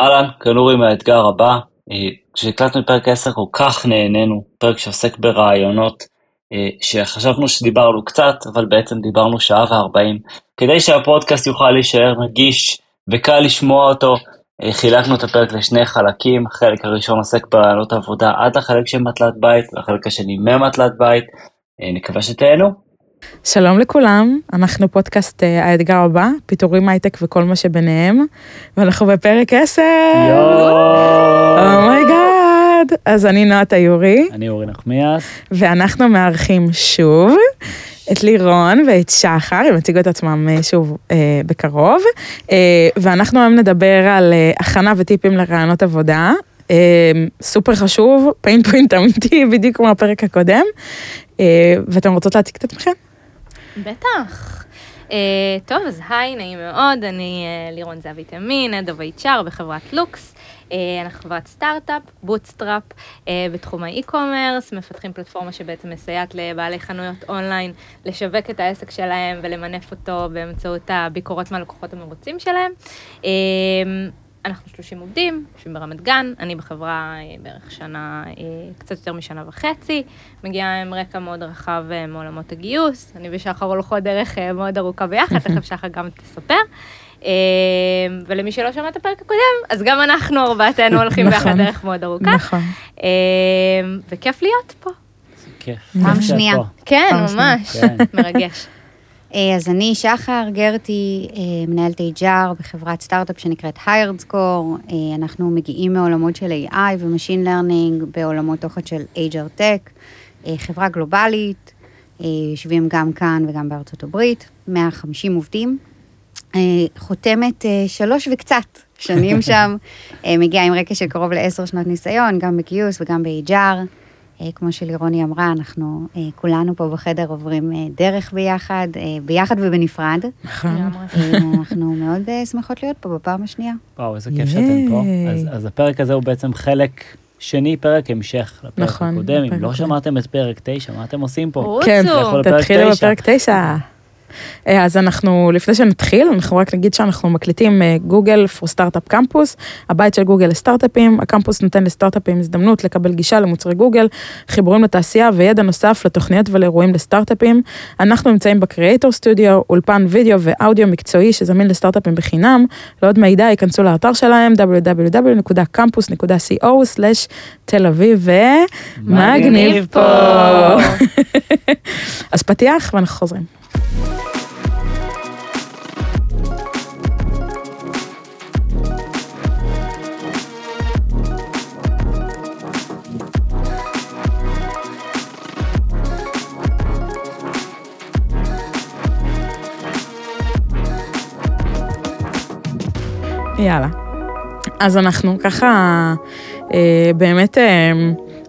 אהלן, כאן אורי מהאתגר הבא. אה, כשהקלטנו את פרק 10 כל כך נהנינו, פרק שעוסק ברעיונות, אה, שחשבנו שדיברנו קצת, אבל בעצם דיברנו שעה וארבעים. כדי שהפודקאסט יוכל להישאר נגיש וקל לשמוע אותו, אה, חילקנו את הפרק לשני חלקים, החלק הראשון עוסק ברעיונות עבודה עד לחלק של מטלת בית, והחלק השני ממטלת בית. נקווה שתהנו. שלום לכולם, אנחנו פודקאסט uh, האתגר הבא, פיטורים הייטק וכל מה שביניהם, ואנחנו בפרק 10. Oh my god. אה, אז אני נועה תיורי. אני אורי נחמיאס. ואנחנו מארחים שוב את לירון ואת שחר, הם יציגו את עצמם אה, שוב uh, בקרוב, uh, ואנחנו היום נדבר על uh, הכנה וטיפים לראיונות עבודה. Uh, סופר חשוב, pain point אמיתי, בדיוק כמו הפרק הקודם. Uh, ואתם רוצות להציג את עצמכם? בטח. Uh, טוב, אז היי, נעים מאוד, אני uh, לירון זהבי טמין, Head of HR בחברת לוקס. Uh, אנחנו חברת סטארט-אפ, bootstrap, uh, בתחום האי-קומרס, מפתחים פלטפורמה שבעצם מסייעת לבעלי חנויות אונליין לשווק את העסק שלהם ולמנף אותו באמצעות הביקורות מהלקוחות המרוצים שלהם. Uh, אנחנו 30 עובדים, יושבים ברמת גן, אני בחברה אה, בערך שנה, אה, קצת יותר משנה וחצי, מגיעה עם רקע מאוד רחב אה, מעולמות הגיוס, אני ושחר הולכות דרך מאוד ארוכה ביחד, תכף שחר גם תספר. ולמי שלא שמע את הפרק הקודם, אז גם אנחנו ארבעתנו הולכים ביחד נכון. דרך מאוד ארוכה. נכון. וכיף להיות פה. כיף. פעם שנייה. כן, ממש, כן. מרגש. אה, אז אני שחר גרטי, אה, מנהלת HR בחברת סטארט-אפ שנקראת HiredScore. אה, אנחנו מגיעים מעולמות של AI ו machine learning בעולמות תוכן של HR Tech, חברה גלובלית, יושבים גם כאן וגם בארצות הברית, 150 עובדים. חותמת שלוש וקצת שנים שם, מגיעה עם רקע של קרוב לעשר שנות ניסיון, גם בגיוס וגם ב-HR. אה, כמו שלירוני אמרה, אנחנו אה, כולנו פה בחדר עוברים אה, דרך ביחד, ביחד ובנפרד. נכון. אנחנו מאוד שמחות להיות פה בפעם השנייה. וואו, איזה כיף שאתם פה. אז הפרק הזה הוא בעצם חלק שני, פרק המשך לפרק נכון, הקודם. אם לא שמעתם את פרק 9, מה אתם עושים פה? כן, תתחילו בפרק 9. אה, אז אנחנו, לפני שנתחיל, אנחנו רק נגיד שאנחנו מקליטים גוגל פור סטארט-אפ קמפוס, הבית של גוגל לסטארט-אפים, הקמפוס נותן לסטארט-אפים הזדמנות לקבל גישה למוצרי גוגל, חיבורים לתעשייה וידע נוסף לתוכניות ולאירועים לסטארט-אפים. אנחנו נמצאים בקריאייטור סטודיו, אולפן וידאו ואודיו מקצועי שזמין לסטארט-אפים בחינם. לעוד מידע ייכנסו לאתר שלהם www.campus.co/תל אביב ומגניב פה. אז פתיח ואנחנו חוזרים. יאללה. אז אנחנו ככה, אה, באמת, אה,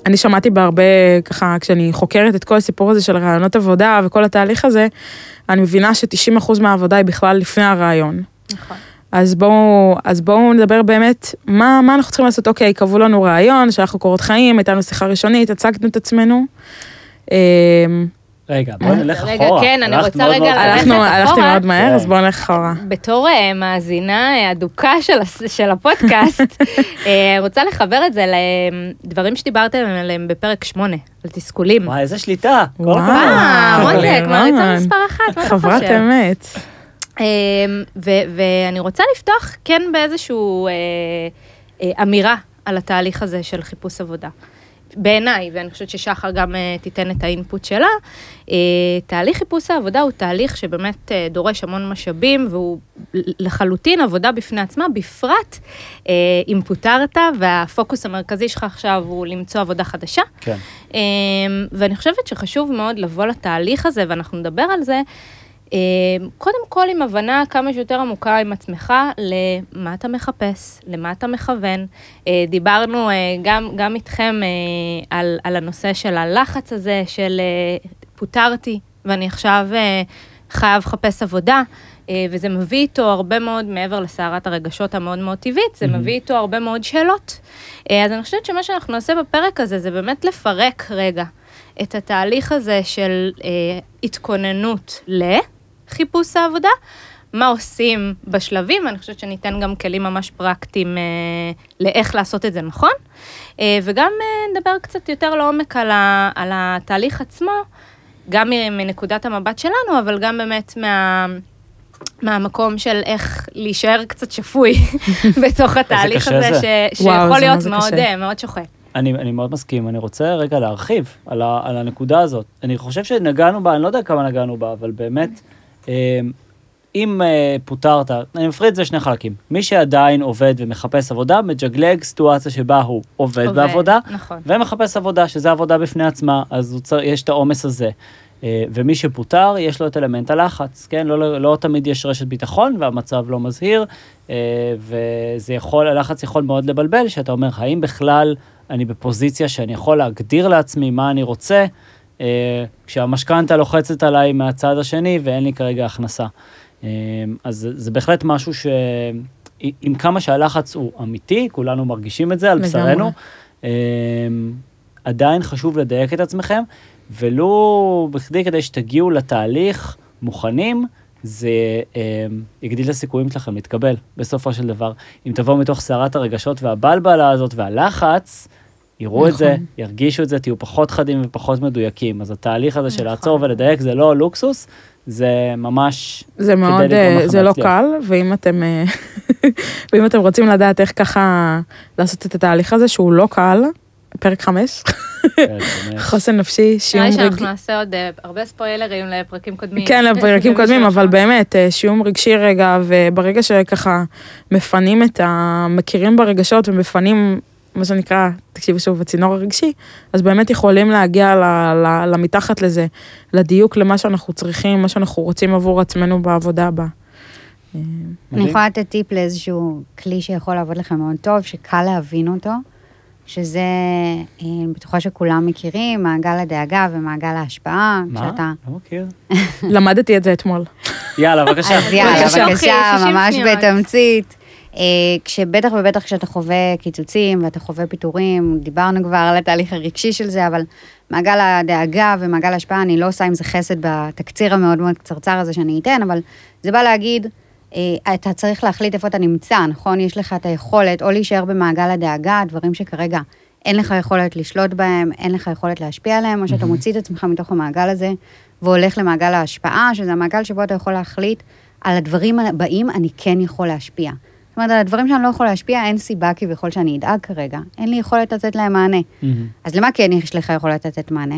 אני שמעתי בהרבה, ככה, כשאני חוקרת את כל הסיפור הזה של רעיונות עבודה וכל התהליך הזה, אני מבינה ש-90% מהעבודה היא בכלל לפני הרעיון. נכון. אז בואו, אז בואו נדבר באמת, מה, מה אנחנו צריכים לעשות? אוקיי, קבעו לנו רעיון, שאנחנו קורות חיים, הייתה לנו שיחה ראשונית, הצגנו את עצמנו. אה, רגע, בוא נלך אחורה. רגע, כן, אני רוצה רגע ללכת אחורה. הלכתי מאוד מהר, אז בוא נלך אחורה. בתור אה, מאזינה אה, אדוקה של הפודקאסט, אה, רוצה לחבר את זה לדברים שדיברתם עליהם בפרק 8, על תסכולים. וואי, איזה שליטה. וואו, מותק, מעריצה מספר אחת, מה אתה חושב? חברת אמת. ואני רוצה לפתוח כן באיזושהי אמירה על התהליך הזה של חיפוש עבודה. בעיניי, ואני חושבת ששחר גם uh, תיתן את האינפוט שלה, uh, תהליך חיפוש העבודה הוא תהליך שבאמת uh, דורש המון משאבים, והוא לחלוטין עבודה בפני עצמה, בפרט uh, אם פוטרת, והפוקוס המרכזי שלך עכשיו הוא למצוא עבודה חדשה. כן. Uh, ואני חושבת שחשוב מאוד לבוא לתהליך הזה, ואנחנו נדבר על זה. אמ, קודם כל עם הבנה כמה שיותר עמוקה עם עצמך למה אתה מחפש, למה אתה מכוון. אה, דיברנו אה, גם, גם איתכם אה, על, על הנושא של הלחץ הזה של פוטרתי ואני עכשיו חייב לחפש עבודה. וזה מביא איתו הרבה מאוד, מעבר לסערת הרגשות המאוד מאוד טבעית, זה mm-hmm. מביא איתו הרבה מאוד שאלות. אז אני חושבת שמה שאנחנו נעשה בפרק הזה, זה באמת לפרק רגע את התהליך הזה של אה, התכוננות ל... חיפוש העבודה, מה עושים בשלבים, ואני חושבת שניתן גם כלים ממש פרקטיים אה, לאיך לעשות את זה נכון, אה, וגם אה, נדבר קצת יותר לעומק על, ה, על התהליך עצמו, גם מנקודת המבט שלנו, אבל גם באמת מה... מהמקום של איך להישאר קצת שפוי בתוך התהליך הזה, ש, שיכול וואו, להיות מאוד, קשה. מאוד שוחק. אני, אני מאוד מסכים, אני רוצה רגע להרחיב על, ה, על הנקודה הזאת. אני חושב שנגענו בה, אני לא יודע כמה נגענו בה, אבל באמת, אה, אם אה, פוטרת, אני מפריד את זה לשני חלקים. מי שעדיין עובד ומחפש עבודה, מג'גלג סיטואציה שבה הוא עובד, עובד בעבודה, נכון. ומחפש עבודה, שזה עבודה בפני עצמה, אז צר, יש את העומס הזה. אה, ומי שפוטר, יש לו את אלמנט הלחץ, כן? לא, לא, לא תמיד יש רשת ביטחון והמצב לא מזהיר, וזה יכול, הלחץ יכול מאוד לבלבל, שאתה אומר, האם בכלל אני בפוזיציה שאני יכול להגדיר לעצמי מה אני רוצה, אה, כשהמשכנתה לוחצת עליי מהצד השני ואין לי כרגע הכנסה. אה, אז זה בהחלט משהו ש... עם כמה שהלחץ הוא אמיתי, כולנו מרגישים את זה על בשרנו, אה, עדיין חשוב לדייק את עצמכם, ולו בכדי כדי שתגיעו לתהליך מוכנים, זה אה, יגדיל את הסיכויים שלכם להתקבל בסופו של דבר. אם תבואו מתוך סערת הרגשות והבלבלה הזאת והלחץ, יראו נכון. את זה, נכון. ירגישו את זה, תהיו פחות חדים ופחות מדויקים. אז התהליך הזה של נכון. לעצור ולדייק זה לא לוקסוס, זה ממש... זה מאוד, אה, זה לא קל, ואם אתם, אה, ואם אתם רוצים לדעת איך ככה לעשות את התהליך הזה, שהוא לא קל, פרק חמש, חוסן נפשי, שיום רגשי. נראה שאנחנו נעשה עוד אה, הרבה ספוילרים לפרקים קודמים. כן, לפרקים קודמים, אבל באמת, שיום רגשי רגע, וברגע שככה מפנים את ה... מכירים ברגשות ומפנים מה שנקרא, תקשיבו שוב, הצינור הרגשי, אז באמת יכולים להגיע ל, ל, למתחת לזה, לדיוק למה שאנחנו צריכים, מה שאנחנו רוצים עבור עצמנו בעבודה הבאה. אני יכולה לתת טיפ לאיזשהו כלי שיכול לעבוד לכם מאוד טוב, שקל להבין אותו, שזה, אה, אני בטוחה שכולם מכירים, מעגל הדאגה ומעגל ההשפעה. מה? לא מכיר. למדתי את זה אתמול. יאללה, בבקשה. אז יאללה, בבקשה, ממש בתמצית. אה, כשבטח ובטח כשאתה חווה קיצוצים ואתה חווה פיטורים, דיברנו כבר על התהליך הרגשי של זה, אבל מעגל הדאגה ומעגל ההשפעה, אני לא עושה עם זה חסד בתקציר המאוד מאוד קצרצר הזה שאני אתן, אבל זה בא להגיד, אה, אתה צריך להחליט איפה אתה נמצא, נכון? יש לך את היכולת או להישאר במעגל הדאגה, דברים שכרגע אין לך יכולת לשלוט בהם, אין לך יכולת להשפיע עליהם, או שאתה מוציא את עצמך מתוך המעגל הזה והולך למעגל ההשפעה, שזה המעגל שבו אתה יכול להחליט על הדברים הבאים, אני כן יכול להשפיע. אומרת, על הדברים שאני לא יכול להשפיע, אין סיבה כביכול שאני אדאג כרגע. אין לי יכולת לתת להם מענה. Mm-hmm. אז למה כן יש לך יכולת לתת מענה?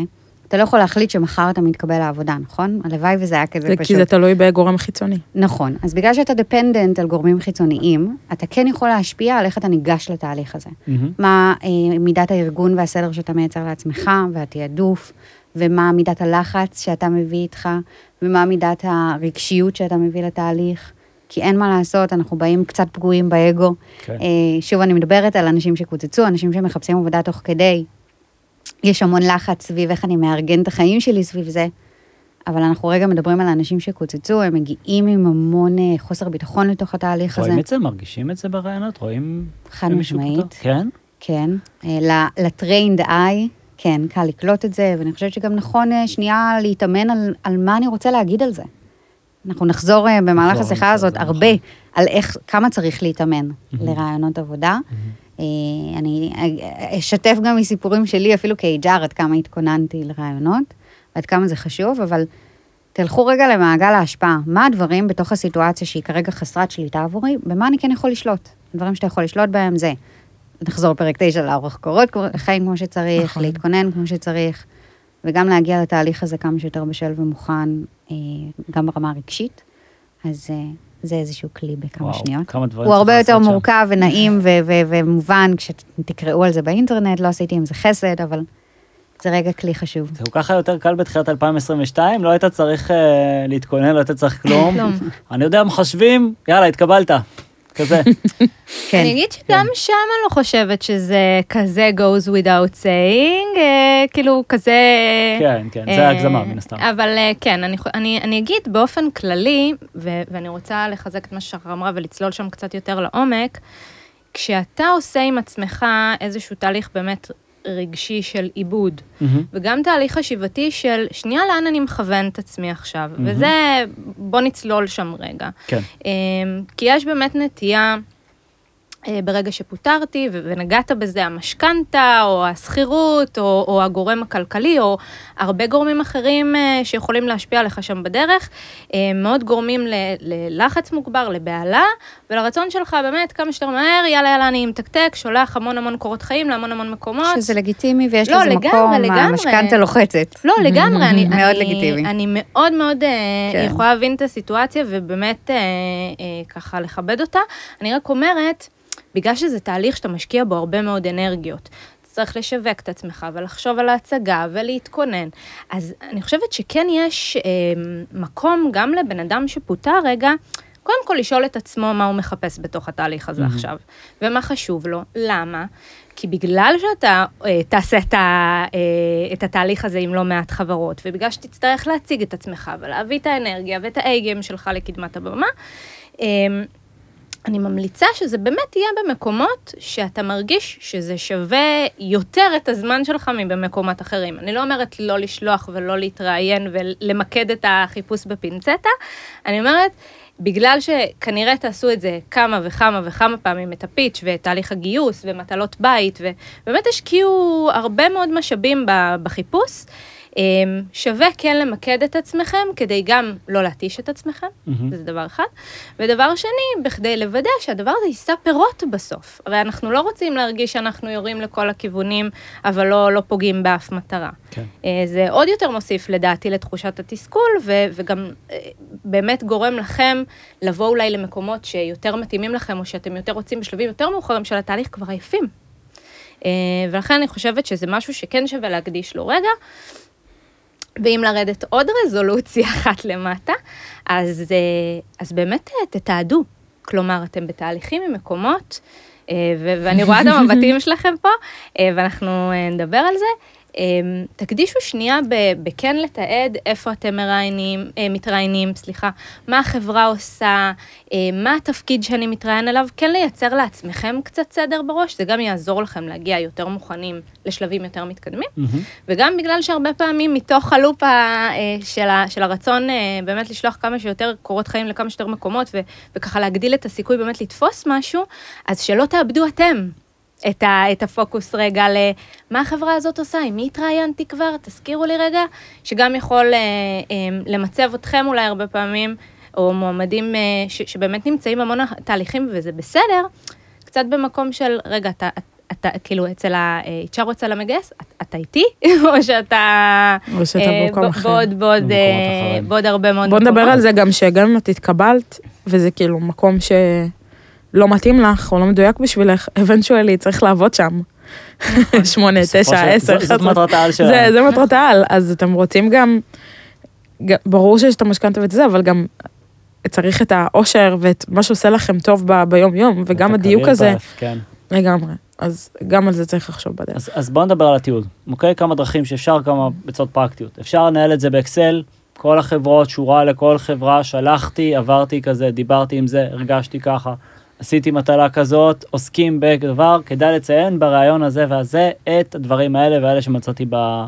אתה לא יכול להחליט שמחר אתה מתקבל לעבודה, נכון? הלוואי וזה היה כזה זה פשוט. כי זה תלוי בגורם חיצוני. נכון. אז בגלל שאתה דפנדנט על גורמים חיצוניים, אתה כן יכול להשפיע על איך אתה ניגש לתהליך הזה. Mm-hmm. מה אה, מידת הארגון והסדר שאתה מייצר לעצמך, והתעדוף, ומה מידת הלחץ שאתה מביא איתך, ומה מידת הרגשיות שאתה מביא לתהליך. כי אין מה לעשות, אנחנו באים קצת פגועים באגו. כן. אה, שוב, אני מדברת על אנשים שקוצצו, אנשים שמחפשים עבודה תוך כדי. יש המון לחץ סביב איך אני מארגן את החיים שלי סביב זה, אבל אנחנו רגע מדברים על אנשים שקוצצו, הם מגיעים עם המון אה, חוסר ביטחון לתוך התהליך רואים הזה. רואים את זה? מרגישים את זה בראיונות? רואים חד משמעית. כן? כן. אה, ל trained eye, כן, קל לקלוט את זה, ואני חושבת שגם נכון שנייה להתאמן על, על מה אני רוצה להגיד על זה. אנחנו נחזור אה, במהלך השיחה הזאת הרבה נכון. על איך, כמה צריך להתאמן לראיונות עבודה. אה, אני אשתף גם מסיפורים שלי, אפילו כ-HR, עד כמה התכוננתי לרעיונות, ועד כמה זה חשוב, אבל תלכו רגע למעגל ההשפעה. מה הדברים בתוך הסיטואציה שהיא כרגע חסרת שליטה עבורי, במה אני כן יכול לשלוט? הדברים שאתה יכול לשלוט בהם זה, נחזור פרק 9 לאורך קורות חיים כמו שצריך, נכון. להתכונן כמו שצריך, וגם להגיע לתהליך הזה כמה שיותר בשל ומוכן, אה, גם ברמה הרגשית. אז אה, זה איזשהו כלי בכמה וואו, שניות. כמה דברים הוא הרבה יותר מורכב שם. ונעים ומובן כשתקראו על זה באינטרנט, לא עשיתי עם זה חסד, אבל זה רגע כלי חשוב. זה כל כך יותר קל בתחילת 2022, לא היית צריך uh, להתכונן, לא היית צריך כלום. אני יודע, מחשבים, יאללה, התקבלת. כזה. כן. אני אגיד שגם כן. שם אני לא חושבת שזה כזה goes without saying, אה, כאילו כזה... כן, כן, זה הגזמה מן הסתם. אבל אה, כן, אני, אני, אני אגיד באופן כללי, ו, ואני רוצה לחזק את מה ששחר אמרה ולצלול שם קצת יותר לעומק, כשאתה עושה עם עצמך איזשהו תהליך באמת רגשי של עיבוד, מהמם. וגם תהליך חשיבתי של שנייה לאן אני מכוון את עצמי עכשיו, מהמם. וזה, בוא נצלול שם רגע. כן. אמ, כי יש באמת נטייה, ברגע שפוטרתי, ונגעת בזה, המשכנתה, או השכירות, או, או הגורם הכלכלי, או הרבה גורמים אחרים אה, שיכולים להשפיע עליך שם בדרך, אה, מאוד גורמים ל- ללחץ מוגבר, לבהלה, ולרצון שלך באמת כמה שיותר מהר, יאללה יאללה אני מתקתק, שולח המון המון קורות חיים להמון המון מקומות. שזה לגיטימי ויש לא, לזה לגמרי, מקום, לגמרי. המשכנתה לוחצת. לא, לגמרי, אני, מאוד אני, לגיטימי. אני מאוד מאוד אה, כן. יכולה להבין את הסיטואציה ובאמת אה, אה, ככה לכבד אותה. אני רק אומרת, בגלל שזה תהליך שאתה משקיע בו הרבה מאוד אנרגיות, צריך לשווק את עצמך ולחשוב על ההצגה ולהתכונן. אז אני חושבת שכן יש אה, מקום גם לבן אדם שפוטר רגע, קודם כל לשאול את עצמו מה הוא מחפש בתוך התהליך הזה מהמם. עכשיו, ומה חשוב לו, למה? כי בגלל שאתה אה, תעשה את, ה, אה, את התהליך הזה עם לא מעט חברות, ובגלל שתצטרך להציג את עצמך ולהביא את האנרגיה ואת האגים שלך לקדמת הבמה, אה, אני ממליצה שזה באמת יהיה במקומות שאתה מרגיש שזה שווה יותר את הזמן שלך מבמקומות אחרים. אני לא אומרת לא לשלוח ולא להתראיין ולמקד את החיפוש בפינצטה, אני אומרת, בגלל שכנראה תעשו את זה כמה וכמה וכמה פעמים, את הפיץ' ואת תהליך הגיוס ומטלות בית, ובאמת השקיעו הרבה מאוד משאבים בחיפוש, שווה כן למקד את עצמכם כדי גם לא להתיש את עצמכם, מהמם. זה דבר אחד. ודבר שני, בכדי לוודא שהדבר הזה יישא פירות בסוף. הרי אנחנו לא רוצים להרגיש שאנחנו יורים לכל הכיוונים, אבל לא, לא פוגעים באף מטרה. כן. אה, זה עוד יותר מוסיף לדעתי לתחושת התסכול, ו- וגם אה, באמת גורם לכם לבוא אולי למקומות שיותר מתאימים לכם, או שאתם יותר רוצים בשלבים יותר מאוחרים של התהליך כבר עייפים. אה, ולכן אני חושבת שזה משהו שכן שווה להקדיש לו רגע. ואם לרדת עוד רזולוציה אחת למטה, אז, אה, אז באמת אה, תתעדו. כלומר, אתם בתהליכים עם מקומות, אה, ואני רואה את המבטים שלכם פה, ואנחנו נדבר על זה. אה, תקדישו שנייה בכן לתעד איפה אתם מראיינים, אה, מתראיינים, סליחה, מה החברה עושה, אה, מה התפקיד שאני מתראיין עליו, כן לייצר לעצמכם קצת סדר בראש, זה גם יעזור לכם להגיע יותר מוכנים לשלבים יותר מתקדמים. מהמם. וגם בגלל שהרבה פעמים מתוך הלופ אה, של, ה, של הרצון באמת לשלוח כמה שיותר קורות חיים לכמה שיותר מקומות, ו, וככה להגדיל את הסיכוי באמת לתפוס משהו, אז שלא תאבדו אתם את, ה, את הפוקוס רגע למה החברה הזאת עושה, עם מי התראיינתי כבר, תזכירו לי רגע, שגם יכול אה, אה, למצב אתכם אולי הרבה פעמים, או מועמדים אה, ש, שבאמת נמצאים המון תהליכים, וזה בסדר, קצת במקום של, רגע, אתה, אתה כאילו אצל ה-HR או אצל המגייס, את- אתה איתי, או שאתה... או שאתה אה, במקום אחר. בעוד, בעוד, אה. בעוד הרבה מאוד בוא נדבר מקומות. על זה גם שגם אם את התקבלת, וזה כאילו מקום שלא מתאים לך, או לא מדויק בשבילך, eventually צריך לעבוד שם. שמונה, בסופו תשע, עשר, זאת-. מטרת העל שלנו. זה, מטרת העל, אז אתם רוצים גם, ברור שיש את המשכנתה ואת זה, אבל גם צריך את האושר ואת מה שעושה לכם טוב ביום-יום, וגם הדיוק הזה, כן. לגמרי. אז גם על זה צריך לחשוב בדרך. אז, אז בואו נדבר על התיעוד, אוקיי? כמה דרכים שאפשר, כמה עצות פרקטיות. אפשר לנהל את זה באקסל, כל החברות, שורה לכל חברה, שלחתי, עברתי כזה, דיברתי עם זה, הרגשתי ככה, עשיתי מטלה כזאת, עוסקים בדבר, כדאי לציין בריאיון הזה והזה את הדברים האלה והאלה שמצאתי אה,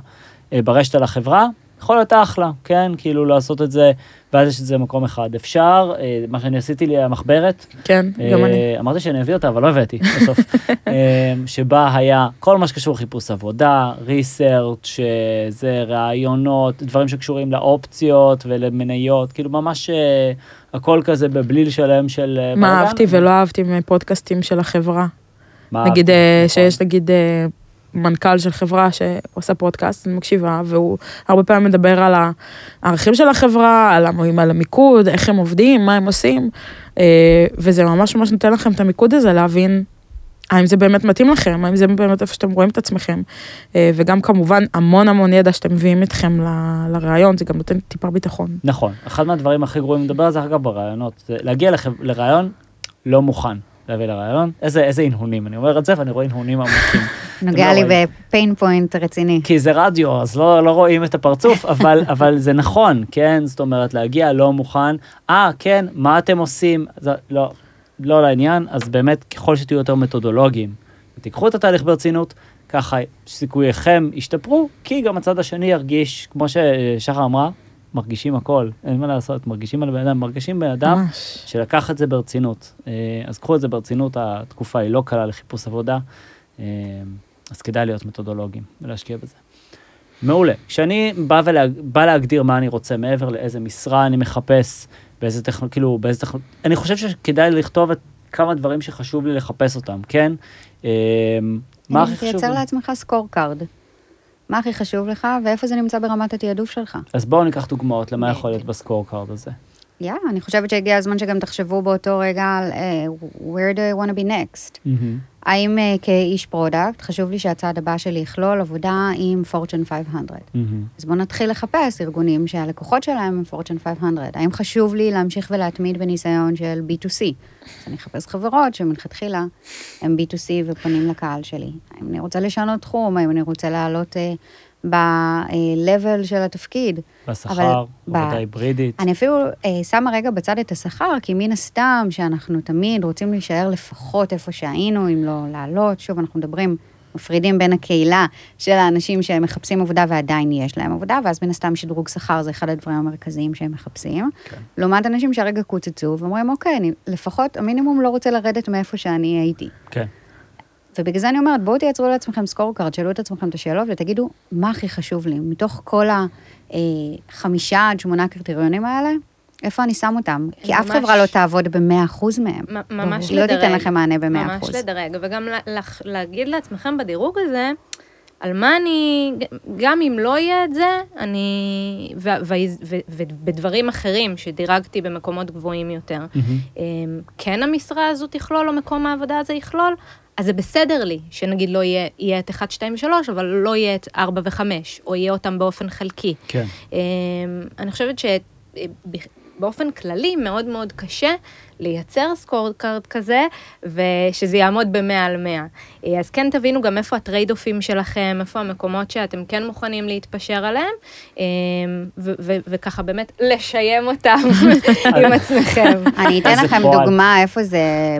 ברשת על החברה. יכול להיות אחלה, כן? כאילו לעשות את זה, ואז יש את זה במקום אחד. אפשר, אה, מה שאני עשיתי לי המחברת, כן, גם אני. אה, אמרתי שאני אביא אותה, אבל לא הבאתי בסוף. אה, שבה היה כל מה שקשור לחיפוש עבודה, ריסרצ', שזה ראיונות, דברים שקשורים לאופציות ולמניות, כאילו ממש אה, הכל כזה בבליל שלם של... אה, מה בלאגן. אהבתי ולא אהבתי מפודקאסטים של החברה. מה נגיד אהבתי, אה, נכון. שיש נגיד אה, מנכ"ל של חברה שעושה פודקאסט, אני מקשיבה, והוא הרבה פעמים מדבר על הערכים של החברה, על המ- על המיקוד, איך הם עובדים, מה הם עושים, אה, וזה ממש ממש נותן לכם את המיקוד הזה להבין האם זה באמת מתאים לכם, האם זה באמת איפה שאתם רואים את עצמכם, אה, וגם כמובן המון המון ידע שאתם מביאים איתכם ל- לראיון, זה גם נותן טיפה ביטחון. נכון, אחד מהדברים הכי גרועים, נדבר על זה אגב בראיונות, זה להגיע לח... לראיון לא מוכן להביא לראיון, איזה, איזה הנהונים, אני אומר את זה ואני רואה הנהונים עמוקים. נוגע לא לי רואים. בפיין פוינט רציני. כי זה רדיו, אז לא, לא רואים את הפרצוף, אבל, אבל זה נכון, כן? זאת אומרת, להגיע לא מוכן, אה, כן, מה אתם עושים? זה, לא, לא לעניין, אז באמת, ככל שתהיו יותר מתודולוגיים, תיקחו את התהליך ברצינות, ככה סיכוייכם ישתפרו, כי גם הצד השני ירגיש, כמו ששחר אמרה, מרגישים הכל, אין מה לעשות, מרגישים על בן אדם, מרגישים בן אדם. שלקח את זה ברצינות. אה, אז קחו את זה ברצינות, התקופה היא לא קלה לחיפוש עבודה, אז כדאי להיות מתודולוגים ולהשקיע בזה. מעולה. כשאני בא, ולה, בא להגדיר מה אני רוצה מעבר לאיזה משרה אני מחפש, באיזה טכנולוגיה, כאילו, באיזה טכנולוגיה, אני חושב שכדאי לכתוב את כמה דברים שחשוב לי לחפש אותם, כן? אה, מה הכי חשוב תייצר? לעצמך score card. מה הכי חשוב לך, ואיפה זה נמצא ברמת התעדוף שלך. אז בואו ניקח דוגמאות למה יכול להיות ב score card הזה. יאללה, אני חושבת שהגיע הזמן שגם תחשבו באותו רגע על אה, where do I want to be next. האם אה, כאיש product, חשוב לי שהצעד הבא שלי יכלול עבודה עם Fortune 500. אז בואו נתחיל לחפש ארגונים שהלקוחות שלהם הם Fortune 500. האם חשוב לי להמשיך ולהתמיד בניסיון של B2C? אז אני אחפש חברות שמלכתחילה הם B2C ופונים לקהל שלי. האם אני רוצה לשנות תחום, האם אני רוצה לעלות אה, ב-level של התפקיד. בשכר, עבודה היברידית. אני אפילו אה, שמה רגע בצד את השכר, כי מן הסתם שאנחנו תמיד רוצים להישאר לפחות איפה שהיינו, אם לא לעלות. שוב, אנחנו מדברים, מפרידים בין הקהילה של האנשים שהם מחפשים עבודה ועדיין יש להם עבודה, ואז מן הסתם שדרוג שכר זה אחד הדברים המרכזיים שהם מחפשים. כן. לעומת אנשים שהרגע קוצצו ואומרים, אוקיי, אני לפחות, המינימום לא רוצה לרדת מאיפה שאני הייתי. כן. ובגלל זה אני אומרת, בואו תייצרו לעצמכם score card, שאלו את עצמכם את השאלות ותגידו, מה הכי חשוב לי? מתוך כל החמישה עד שמונה קריטריונים האלה, איפה אני שם אותם? כי אף ממש- חברה לא תעבוד במאה אחוז מהם. מ- ממש היא לא לדרג. תיתן לכם מענה במאה ממש אחוז. לדרג, וגם ל- לח- להגיד לעצמכם בדירוג הזה, על מה אני, גם אם לא יהיה את זה, אני, ובדברים אחרים שדירגתי במקומות גבוהים יותר, אמ, כן המשרה הזו תכלול, או מקום העבודה הזה יכלול, אז זה בסדר לי, שנגיד לא יהיה, יהיה את 1, 2, 3, אבל לא יהיה את 4 ו-5, או יהיה אותם באופן חלקי. כן. אמ, אני חושבת שבאופן כללי מאוד מאוד קשה לייצר score card כזה, ושזה יעמוד ב-100 על 100. אה, אז כן תבינו גם איפה ה trade-offים שלכם, איפה המקומות שאתם כן מוכנים להתפשר עליהם, ו- וככה באמת לשיים אותם עם עצמכם. אני אתן לכם. דוגמה איפה זה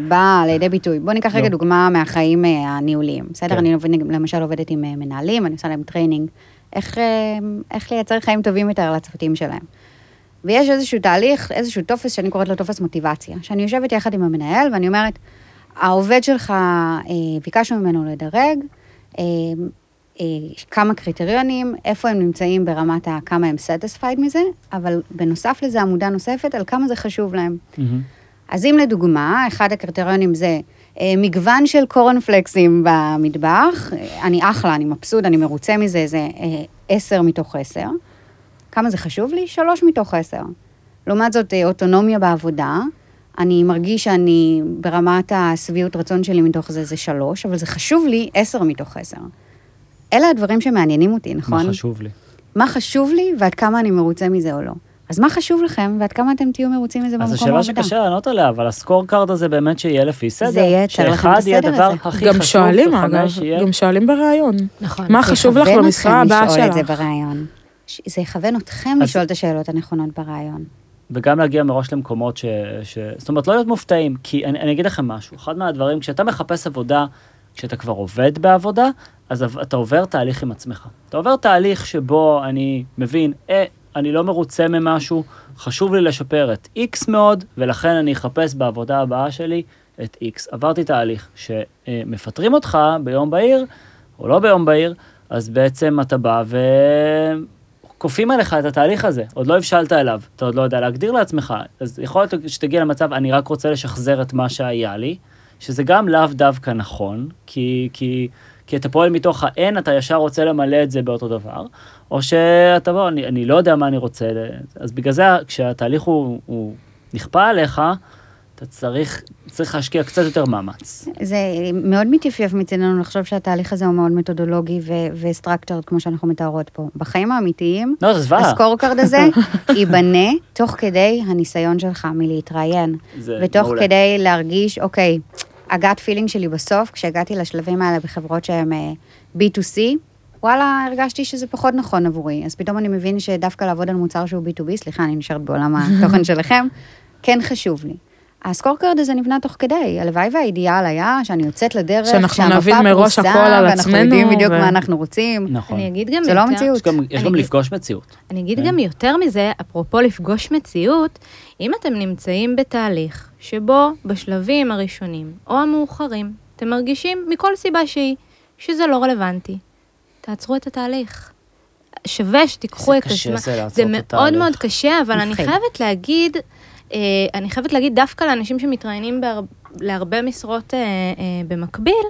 בא לידי ביטוי. בואו ניקח רגע. דוגמה מהחיים אה, הניהוליים. בסדר? כן. אני למשל עובדת עם אה, מנהלים, אני עושה להם training, איך, אה, איך לייצר חיים טובים יותר לצוותים שלהם. ויש איזשהו תהליך, איזשהו טופס שאני קוראת לו טופס מוטיבציה, שאני יושבת יחד עם המנהל ואני אומרת, העובד שלך, אה, ביקשנו ממנו לדרג, אה, אה, כמה קריטריונים, איפה הם נמצאים ברמת ה... כמה הם satisfied מזה, אבל בנוסף לזה עמודה נוספת על כמה זה חשוב להם. מהמם. אז אם לדוגמה, אחד הקריטריונים זה אה, מגוון של קורנפלקסים במטבח, אה, אני אחלה, אני מבסוט, אני מרוצה מזה, זה אה, עשר מתוך עשר. כמה זה חשוב לי? שלוש מתוך עשר. לעומת זאת, אה, אוטונומיה בעבודה, אני מרגיש שאני ברמת השביעות רצון שלי מתוך זה, זה שלוש, אבל זה חשוב לי עשר מתוך עשר. אלה הדברים שמעניינים אותי, נכון? מה חשוב לי? מה חשוב לי ועד כמה אני מרוצה מזה או לא. אז מה חשוב לכם ועד כמה אתם תהיו מרוצים מזה אז במקום זו שאלה העבודה? שקשה לענות עליה, אבל ה score card הזה באמת שיהיה לפי סדר. זה ייצר לכם את שאחד יהיה הסדר הדבר הזה. הכי גם חשוב, שואלים, אגב, יהיה... גם שואלים בראיון. נכון. מה חשוב לך במשרה אתכם הבאה לשאול את שלך? זה בריאיון. זה יכוון אתכם אז- לשאול את השאלות הנכונות בריאיון. וגם להגיע מראש למקומות ש... ש... זאת אומרת, לא להיות מופתעים, כי אני, אני אגיד לכם משהו, אחד מהדברים, כשאתה מחפש עבודה, כשאתה כבר עובד בעבודה, אז אתה עובר תהליך עם עצמך. אתה עובר תהליך שבו אני מבין, אה, אני לא מרוצה ממשהו, חשוב לי לשפר את X מאוד, ולכן אני אחפש בעבודה הבאה שלי את X. עברתי תהליך שמפטרים אותך ביום בהיר, או לא ביום בהיר, אז בעצם אתה בא ו... כופים עליך את התהליך הזה, עוד לא הבשלת אליו, אתה עוד לא יודע להגדיר לעצמך, אז יכול להיות שתגיע למצב, אני רק רוצה לשחזר את מה שהיה לי, שזה גם לאו דווקא נכון, כי, כי, כי אתה פועל מתוך האין, אתה ישר רוצה למלא את זה באותו דבר, או שאתה בוא, אני, אני לא יודע מה אני רוצה, אז בגלל זה כשהתהליך הוא, הוא נכפה עליך, אתה צריך, צריך להשקיע קצת יותר מאמץ. זה מאוד מתייפייף מצדנו לחשוב שהתהליך הזה הוא מאוד מתודולוגי ו structured, כמו שאנחנו מתארות פה. בחיים האמיתיים, לא, זה זוועה. ה score card הזה ייבנה תוך כדי הניסיון שלך מלהתראיין. זה ותוך מעולה. כדי להרגיש, אוקיי, הגאט פילינג שלי בסוף, כשהגעתי לשלבים האלה בחברות שהן אה, B2C, וואלה, הרגשתי שזה פחות נכון עבורי. אז פתאום אני מבין שדווקא לעבוד על מוצר שהוא B2B, סליחה, אני נשארת בעולם התוכן שלכם, כן חשוב לי. הסקורקרד הזה נבנה תוך כדי, הלוואי והאידיאל היה שאני יוצאת לדרך, שאנחנו שהמפה נבין מראש פרוסה, הכל על ואנחנו עצמנו, יודעים בדיוק ו- מה אנחנו רוצים. נכון. אני אגיד גם זה לא המציאות. יש גם, לפגוש מציאות. אני אגיד כן. גם יותר מזה, אפרופו לפגוש מציאות, אם אתם נמצאים בתהליך שבו בשלבים הראשונים או המאוחרים, אתם מרגישים מכל סיבה שהיא שזה לא רלוונטי, תעצרו את התהליך. שווה שתיקחו את קשה הזמן. זה לעשות זה את מאוד התהליך. מאוד קשה, אבל אני. חייבת להגיד, אני חייבת להגיד דווקא לאנשים שמתראיינים בהר, להרבה משרות אה, אה, במקביל,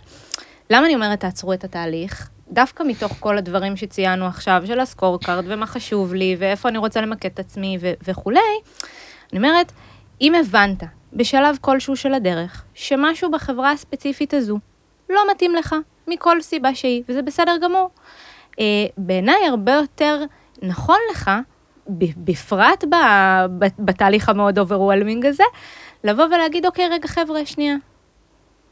למה אני אומרת תעצרו את התהליך? דווקא מתוך כל הדברים שציינו עכשיו, של הסקורקארד, ומה חשוב לי, ואיפה אני רוצה למקד את עצמי ו- וכולי, אני אומרת, אם הבנת בשלב כלשהו של הדרך, שמשהו בחברה הספציפית הזו לא מתאים לך, מכל סיבה שהיא, וזה בסדר גמור, אה, בעיניי הרבה יותר נכון לך, בפרט בתהליך המאוד overwhelming הזה, לבוא ולהגיד, אוקיי, רגע, חבר'ה, שנייה.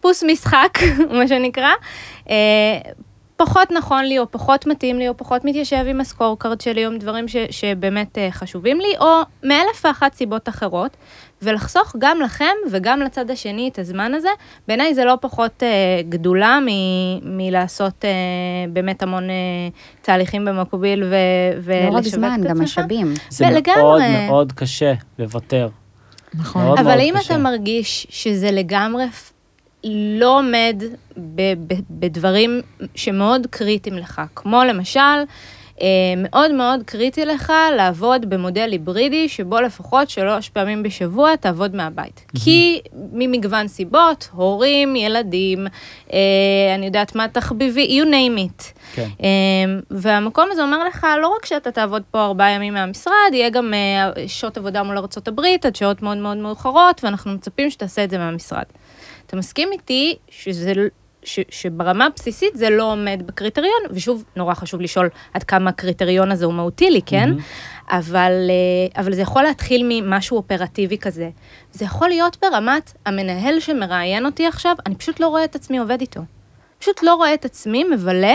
פוס משחק, מה שנקרא. פחות נכון לי, או פחות מתאים לי, או פחות מתיישב עם ה scorecard שלי, או עם דברים ש, שבאמת אה, חשובים לי, או מאלף ואחת סיבות אחרות, ולחסוך גם לכם וגם לצד השני את הזמן הזה. בעיניי זה לא פחות אה, גדולה מ- מלעשות אה, באמת המון אה, תהליכים במקביל ו- ולשווק לא רק זמן, גם. משאבים. זה ולגמרי. מאוד מאוד קשה לוותר. נכון. מאוד אבל מאוד אם קשה. אתה מרגיש שזה לגמרי לא עומד בדברים שמאוד קריטיים לך, כמו למשל, אה, מאוד מאוד קריטי לך לעבוד במודל היברידי, שבו לפחות שלוש פעמים בשבוע תעבוד מהבית. כי ממגוון סיבות, הורים, ילדים, אה, אני יודעת מה, תחביבי, you name it. כן. אה, והמקום הזה אומר לך, לא רק שאתה תעבוד פה ארבעה ימים מהמשרד, יהיה גם אה, שעות עבודה מול ארה"ב עד שעות מאוד מאוד מאוחרות, ואנחנו מצפים שתעשה את זה מהמשרד. אתה מסכים איתי שזה, ש, שברמה הבסיסית זה לא עומד בקריטריון, ושוב, נורא חשוב לשאול עד כמה הקריטריון הזה הוא מהותי לי, כן? אבל, אה, אבל זה יכול להתחיל ממשהו אופרטיבי כזה. זה יכול להיות ברמת המנהל שמראיין אותי עכשיו, אני פשוט לא רואה את עצמי עובד איתו. פשוט לא רואה את עצמי מבלה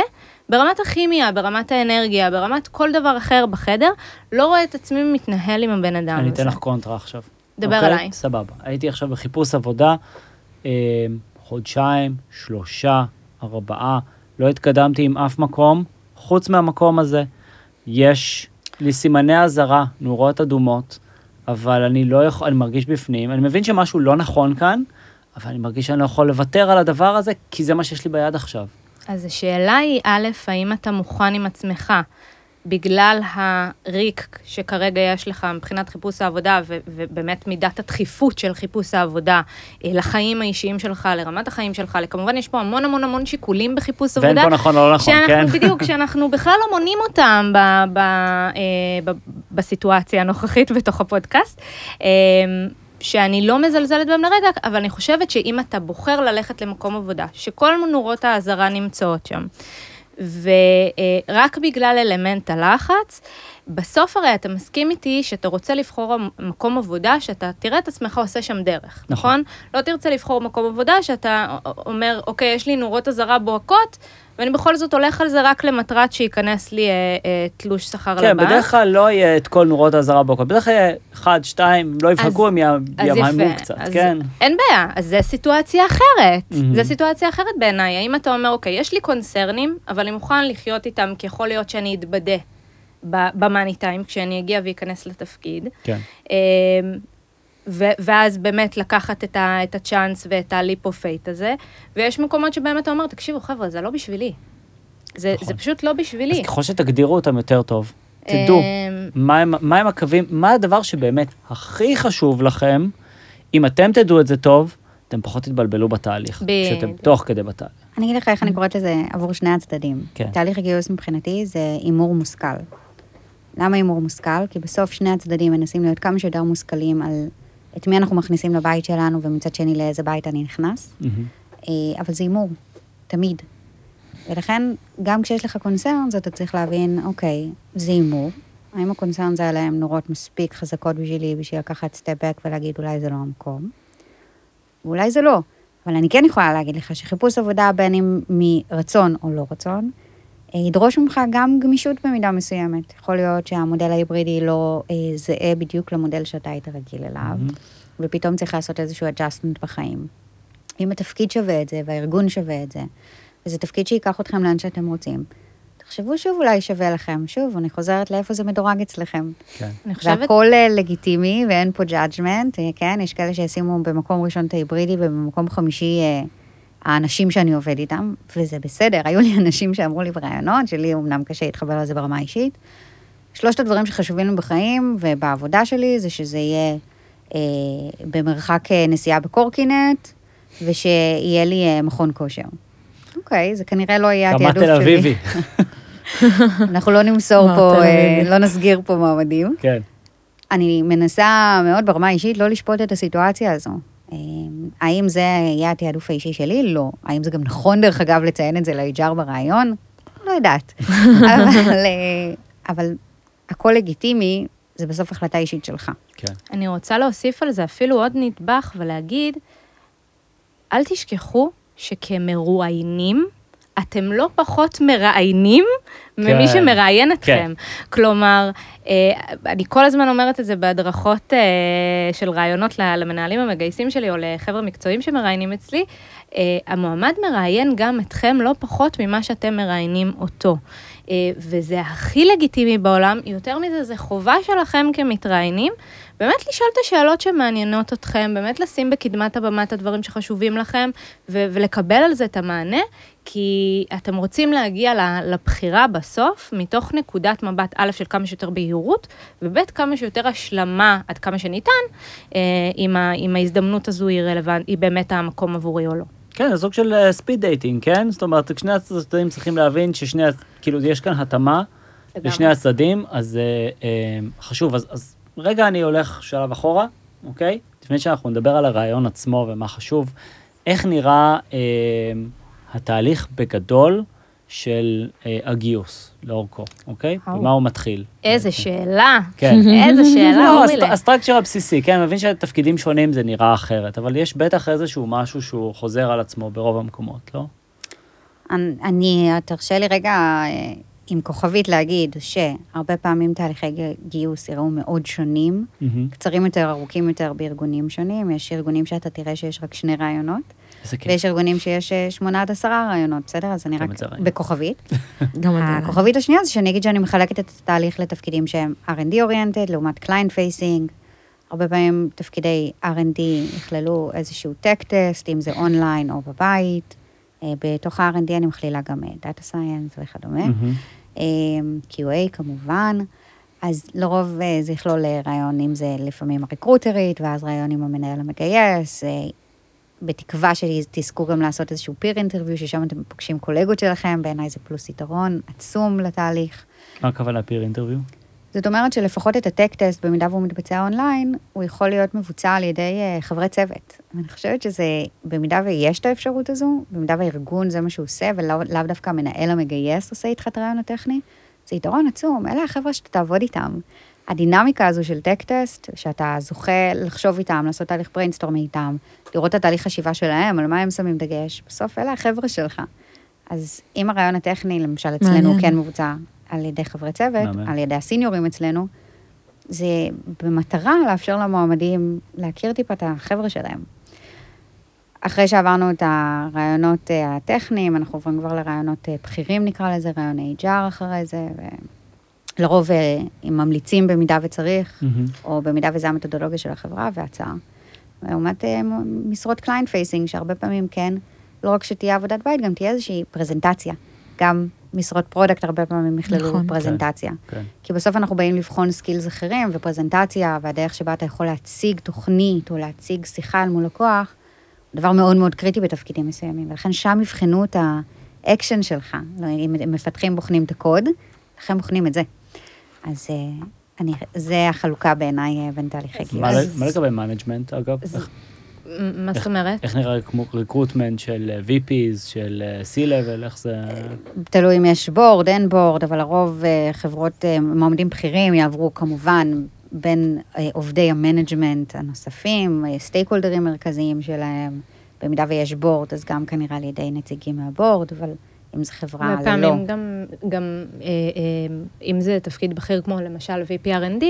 ברמת הכימיה, ברמת האנרגיה, ברמת כל דבר אחר בחדר, לא רואה את עצמי מתנהל עם הבן אדם אני הזה. אתן לך קונטרה עכשיו. דבר אוקיי? עליי. סבבה. הייתי עכשיו בחיפוש עבודה, חודשיים, שלושה, ארבעה, לא התקדמתי עם אף מקום, חוץ מהמקום הזה. יש לי סימני אזהרה, נורות אדומות, אבל אני לא יכול, אני מרגיש בפנים, אני מבין שמשהו לא נכון כאן, אבל אני מרגיש שאני לא יכול לוותר על הדבר הזה, כי זה מה שיש לי ביד עכשיו. אז השאלה היא, א', האם אתה מוכן עם עצמך, בגלל הריק שכרגע יש לך מבחינת חיפוש העבודה, ו- ובאמת מידת הדחיפות של חיפוש העבודה אה, לחיים האישיים שלך, לרמת החיים שלך, כמובן יש פה המון המון המון שיקולים בחיפוש ואין עבודה. פה נכון או לא נכון, שאנחנו, כן? בדיוק, שאנחנו בכלל לא מונים אותם ב, ב, אה, ב, בסיטואציה הנוכחית בתוך הפודקאסט. אה, שאני לא מזלזלת בהם לרגע, אבל אני חושבת שאם אתה בוחר ללכת למקום עבודה, שכל נורות האזהרה נמצאות שם, ורק בגלל אלמנט הלחץ, בסוף הרי אתה מסכים איתי שאתה רוצה לבחור מקום עבודה שאתה תראה את עצמך עושה שם דרך, נכון. נכון? לא תרצה לבחור מקום עבודה שאתה אומר, אוקיי, יש לי נורות אזהרה בוהקות, ואני בכל זאת הולך על זה רק למטרת שייכנס לי אה, אה, תלוש שכר לבנק. כן, בדרך כלל לא יהיה את כל נורות האזהרה בוקר, בדרך כלל יהיה אחד, שתיים, לא יבחקו, הם ימהמו. קצת, אז כן. אין בעיה, אז זה סיטואציה אחרת. מהמם. זה סיטואציה אחרת בעיניי. האם אתה אומר, אוקיי, יש לי קונצרנים, אבל אני מוכן לחיות איתם, כי יכול להיות שאני אתבדה במאני טיים, כשאני אגיע ואכנס לתפקיד. כן. ו- ואז באמת לקחת את, ה- את ה chance ואת הליפ אוף פייט הזה, ויש מקומות שבהם אתה אומר, תקשיבו חבר'ה, זה לא בשבילי. זה, נכון. זה פשוט לא בשבילי. אז ככל שתגדירו אותם יותר טוב, תדעו אמ, מה הם- מה הם הקווים, מה הדבר שבאמת הכי חשוב לכם, אם אתם תדעו את זה טוב, אתם פחות תתבלבלו בתהליך, בדיוק. כשאתם תוך כדי בתהליך. אני אגיד לך איך אני קוראת לזה עבור שני הצדדים. כן. תהליך הגיוס מבחינתי זה הימור מושכל. למה הימור מושכל? כי בסוף שני הצדדים מנסים להיות כמה שיותר מושכלים על את מי אנחנו מכניסים לבית שלנו, ומצד שני לאיזה בית אני נכנס. אה, אבל זה הימור, תמיד. ולכן, גם כשיש לך קונצרן, אתה צריך להבין, אוקיי, זה הימור. האם הקונצרנס האלה הם נורות מספיק חזקות בשבילי, בשביל לקחת סטפ בק ולהגיד, אולי זה לא המקום? ואולי זה לא. אבל אני כן יכולה להגיד לך שחיפוש עבודה, בין אם מרצון או לא רצון, ידרוש ממך גם גמישות במידה מסוימת. יכול להיות שהמודל ההיברידי לא אה, זהה בדיוק למודל שאתה היית רגיל אליו. ופתאום צריך לעשות איזשהו adjustment בחיים. אם התפקיד שווה את זה, והארגון שווה את זה, וזה תפקיד שייקח אתכם לאן שאתם רוצים, תחשבו שוב אולי שווה לכם. שוב, אני חוזרת לאיפה זה מדורג אצלכם. כן. אני חושבת... והכל אה, לגיטימי ואין פה judgment, אה, כן? יש כאלה שישימו במקום ראשון את ההיברידי ובמקום חמישי אה, האנשים שאני עובד איתם, וזה בסדר. היו לי אנשים שאמרו לי בראיונות, שלי אמנם קשה להתחבר לזה ברמה האישית. שלושת הדברים שחשובים לי בחיים ובעבודה שלי זה שזה יהיה אה, במרחק אה, נסיעה בקורקינט, ושיהיה לי אה, מכון כושר. אוקיי, זה כנראה לא יהיה רמת התעדוף תל שלי. אביבי. אנחנו לא נמסור פה, תל אה. לא נסגיר פה מועמדים. כן. אני מנסה מאוד ברמה האישית לא לשפוט את הסיטואציה הזו. אה, האם זה יהיה התעדוף האישי שלי? לא. האם זה גם נכון, דרך אגב, לציין את זה ל-HR ברעיון? לא יודעת. אבל, אה, אבל הכל לגיטימי, זה בסוף החלטה אישית שלך. כן. אני רוצה להוסיף על זה אפילו עוד נדבך ולהגיד, אל תשכחו שכמרואיינים, אתם לא פחות מראיינים ממי כן, שמראיין אתכם. כן. כלומר, אה, אני כל הזמן אומרת את זה בהדרכות אה, של רעיונות ל- למנהלים המגייסים שלי, או לחבר'ה מקצועיים שמראיינים אצלי, אה, המועמד מראיין גם אתכם לא פחות ממה שאתם מראיינים אותו. וזה הכי לגיטימי בעולם, יותר מזה, זה חובה שלכם כמתראיינים, באמת לשאול את השאלות שמעניינות אתכם, באמת לשים בקדמת הבמה את הדברים שחשובים לכם, ו- ולקבל על זה את המענה, כי אתם רוצים להגיע לבחירה בסוף, מתוך נקודת מבט א' של כמה שיותר בהירות, וב' כמה שיותר השלמה עד כמה שניתן, אה, אם, ה- אם ההזדמנות הזו היא relevant, היא באמת המקום עבורי או לא. כן, זה סוג של speed dating, כן? זאת אומרת, שני הצדדים צריכים להבין ששני, כאילו, יש כאן התאמה. לשני הצדדים, אז אה, אה, חשוב. אז, אז רגע אני הולך שלב אחורה, אוקיי? לפני שאנחנו נדבר על הריאיון עצמו ומה חשוב, איך נראה אה, התהליך בגדול של אה, הגיוס לאורכו, אוקיי? וואו. ומה הוא מתחיל. איזה שאלה, כן. איזה שאלה, לא, הסט- אורילה. הסטרקצ'ר הבסיסי, כן, אני מבין שתפקידים שונים זה נראה אחרת, אבל יש בטח איזשהו משהו שהוא חוזר על עצמו ברוב המקומות, לא? אני- אני, תרשה לי רגע אה, עם כוכבית להגיד שהרבה פעמים תהליכי גיוס יראו מאוד שונים, מהמם. קצרים יותר, ארוכים יותר בארגונים שונים. יש ארגונים שאתה תראה שיש רק שני רעיונות. ויש ארגונים שיש אה, שמונה עד עשרה ראיונות, בסדר? אז אני רק. בכוכבית. הכוכבית השנייה זה שאני אגיד שאני מחלקת את התהליך לתפקידים שהם R&D oriented, לעומת client facing. הרבה פעמים תפקידי R&D יכללו איזשהו tech test, אם זה אונליין או בבית. אה, בתוך ה-R&D אני מכלילה גם data science וכדומה. מהמם. אה, QA כמובן. אז לרוב אה, זה יכלול אה, ריאיון, אם זה לפעמים ה recruiterית, ואז ריאיון עם המנהל המגייס, אה, בתקווה שתזכו גם לעשות איזשהו peer interview, ששם אתם פוגשים קולגות שלכם, בעיניי זה פלוס יתרון עצום לתהליך. מה הכוונה peer interview? זאת אומרת שלפחות את ה tech test, במידה והוא מתבצע אונליין, הוא יכול להיות מבוצע על ידי אה, חברי צוות. אני חושבת שזה, במידה ויש את האפשרות הזו, במידה והארגון זה מה שהוא עושה, ולאו לאו דווקא המנהל המגייס עושה איתך את הריאיון הטכני, זה יתרון עצום, אלה החבר'ה שאתה תעבוד איתם. הדינמיקה הזו של tech test, שאתה זוכה לחשוב איתם, לעשות תהליך brainstormי איתם, לראות את התהליך חשיבה שלהם, על מה הם שמים דגש, בסוף אלה החבר'ה שלך. אז אם הרעיון הטכני, למשל אצלנו, מעניין. כן מבוצע על ידי חברי צוות, מהמם. על ידי הסיניורים אצלנו, זה במטרה לאפשר למועמדים להכיר טיפה את החבר'ה שלהם. אחרי שעברנו את הרעיונות אה, הטכניים, אנחנו עוברים כבר לרעיונות אה, בכירים, נקרא לזה, רעיון HR אחרי זה, ולרוב אה, הם ממליצים במידה וצריך, מהמם. או במידה וזו המתודולוגיה של החברה והצעה. לעומת משרות client facing, שהרבה פעמים כן, לא רק שתהיה עבודת בית, גם תהיה איזושהי פרזנטציה. גם משרות product הרבה פעמים יכללו נכון. פרזנטציה. כן. כי בסוף אנחנו באים לבחון skills אחרים, ופרזנטציה, והדרך שבה אתה יכול להציג תוכנית, או להציג שיחה אל מול לקוח, הוא דבר מאוד מאוד קריטי בתפקידים מסוימים, ולכן שם יבחנו את האקשן שלך. לא, אם הם מפתחים בוחנים את הקוד, לכן בוחנים את זה. אז אה, אני, זה החלוקה בעיניי אה, בין תהליכי גיוס. מה מה לגבי management, אגב? מה זאת אומרת? איך נראה כמו recruitment של אה, VPs, של אה, C-Level, איך זה... תלוי אם יש board, אין board, אבל לרוב אה, חברות, מועמדים בכירים יעברו כמובן בין עובדי ה management הנוספים, stakeholderים מרכזיים שלהם. במידה ויש board, אז גם כנראה על ידי נציגים מה board, אבל אם זו חברה ללא. ופעמים גם, גם אה, אה, אם זה תפקיד בכיר כמו למשל VPRND,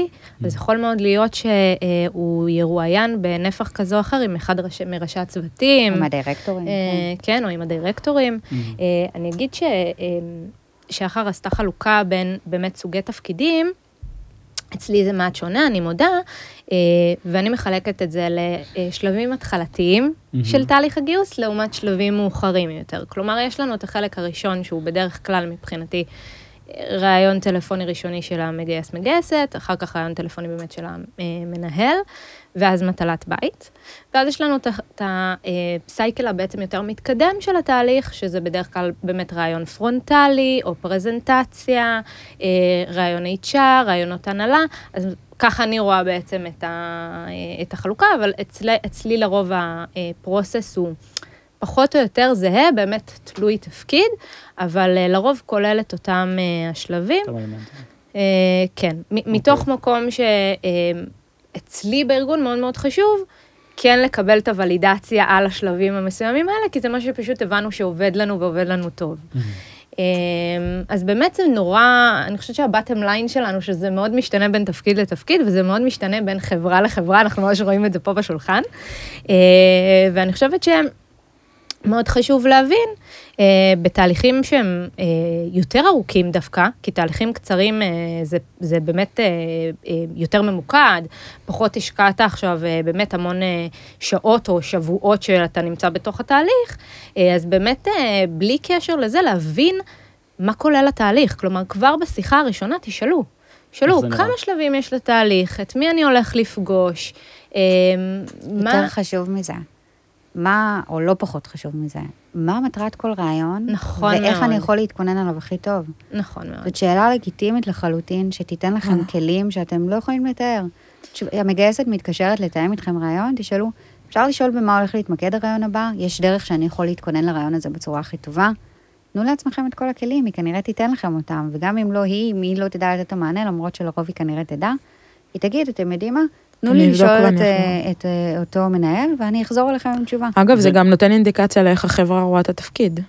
אז יכול מאוד להיות שהוא ירואיין בנפח כזה או אחר עם אחד ראש, מראשי הצוותים. עם הדירקטורים. אה, כן. כן, או עם הדירקטורים. אה, אני אגיד ש... אה, שחר עשתה חלוקה בין באמת סוגי תפקידים, אצלי זה מעט שונה, אני מודה, אה, ואני מחלקת את זה לשלבים התחלתיים של תהליך הגיוס, לעומת שלבים מאוחרים יותר. כלומר, יש לנו את החלק הראשון, שהוא בדרך כלל מבחינתי ראיון טלפוני ראשוני של המגייס מגייסת, אחר כך ראיון טלפוני באמת של המנהל, ואז מטלת בית. ואז יש לנו את ה cycle הבעצם יותר מתקדם של התהליך, שזה בדרך כלל באמת ראיון פרונטלי, או פרזנטציה, אה, ראיון HR, ראיונות הנהלה, אז ככה אני רואה בעצם את, ה, את החלוקה, אבל אצלי, אצלי לרוב ה process הוא פחות או יותר זהה, באמת תלוי תפקיד, אבל אה, לרוב כולל את אותם אה, השלבים. כן, okay. מתוך אוקיי. מקום שאצלי בארגון מאוד מאוד חשוב, כן לקבל את הוולידציה על השלבים המסוימים האלה, כי זה משהו שפשוט הבנו שעובד לנו ועובד לנו טוב. Mm-hmm. אז באמת זה נורא, אני חושבת שהבטם ליין שלנו, שזה מאוד משתנה בין תפקיד לתפקיד, וזה מאוד משתנה בין חברה לחברה, אנחנו ממש רואים את זה פה בשולחן. ואני חושבת שהם... מאוד חשוב להבין, אה, בתהליכים שהם אה, יותר ארוכים דווקא, כי תהליכים קצרים אה, זה, זה באמת אה, אה, יותר ממוקד, פחות השקעת עכשיו אה, באמת המון אה, שעות או שבועות שאתה נמצא בתוך התהליך, אה, אז באמת אה, בלי קשר לזה להבין מה כולל התהליך, כלומר כבר בשיחה הראשונה תשאלו. שאלו, כמה נראה? שלבים יש לתהליך, את מי אני הולך לפגוש, אה, יותר מה... חשוב מזה. מה, או לא פחות חשוב מזה, מה מטרת כל רעיון, נכון ואיך מאוד. ואיך אני יכול להתכונן עליו הכי טוב. נכון מאוד. זאת שאלה לגיטימית לחלוטין, שתיתן לכם אה. כלים שאתם לא יכולים לתאר. המגייסת מתקשרת לתאם איתכם רעיון, תשאלו, אפשר לשאול במה הולך להתמקד הרעיון הבא? יש דרך שאני יכול להתכונן לרעיון הזה בצורה הכי טובה? תנו לעצמכם את כל הכלים, היא כנראה תיתן לכם אותם, וגם אם לא היא, אם היא לא תדע לתת את המענה, למרות שלרוב היא כנראה תדע, היא תגיד, אתם יודעים מה? תנו לי לשאול את, אה, את אה, אותו מנהל, ואני אחזור אליכם עם תשובה. אגב, זה גם נותן אינדיקציה לאיך החברה רואה את התפקיד.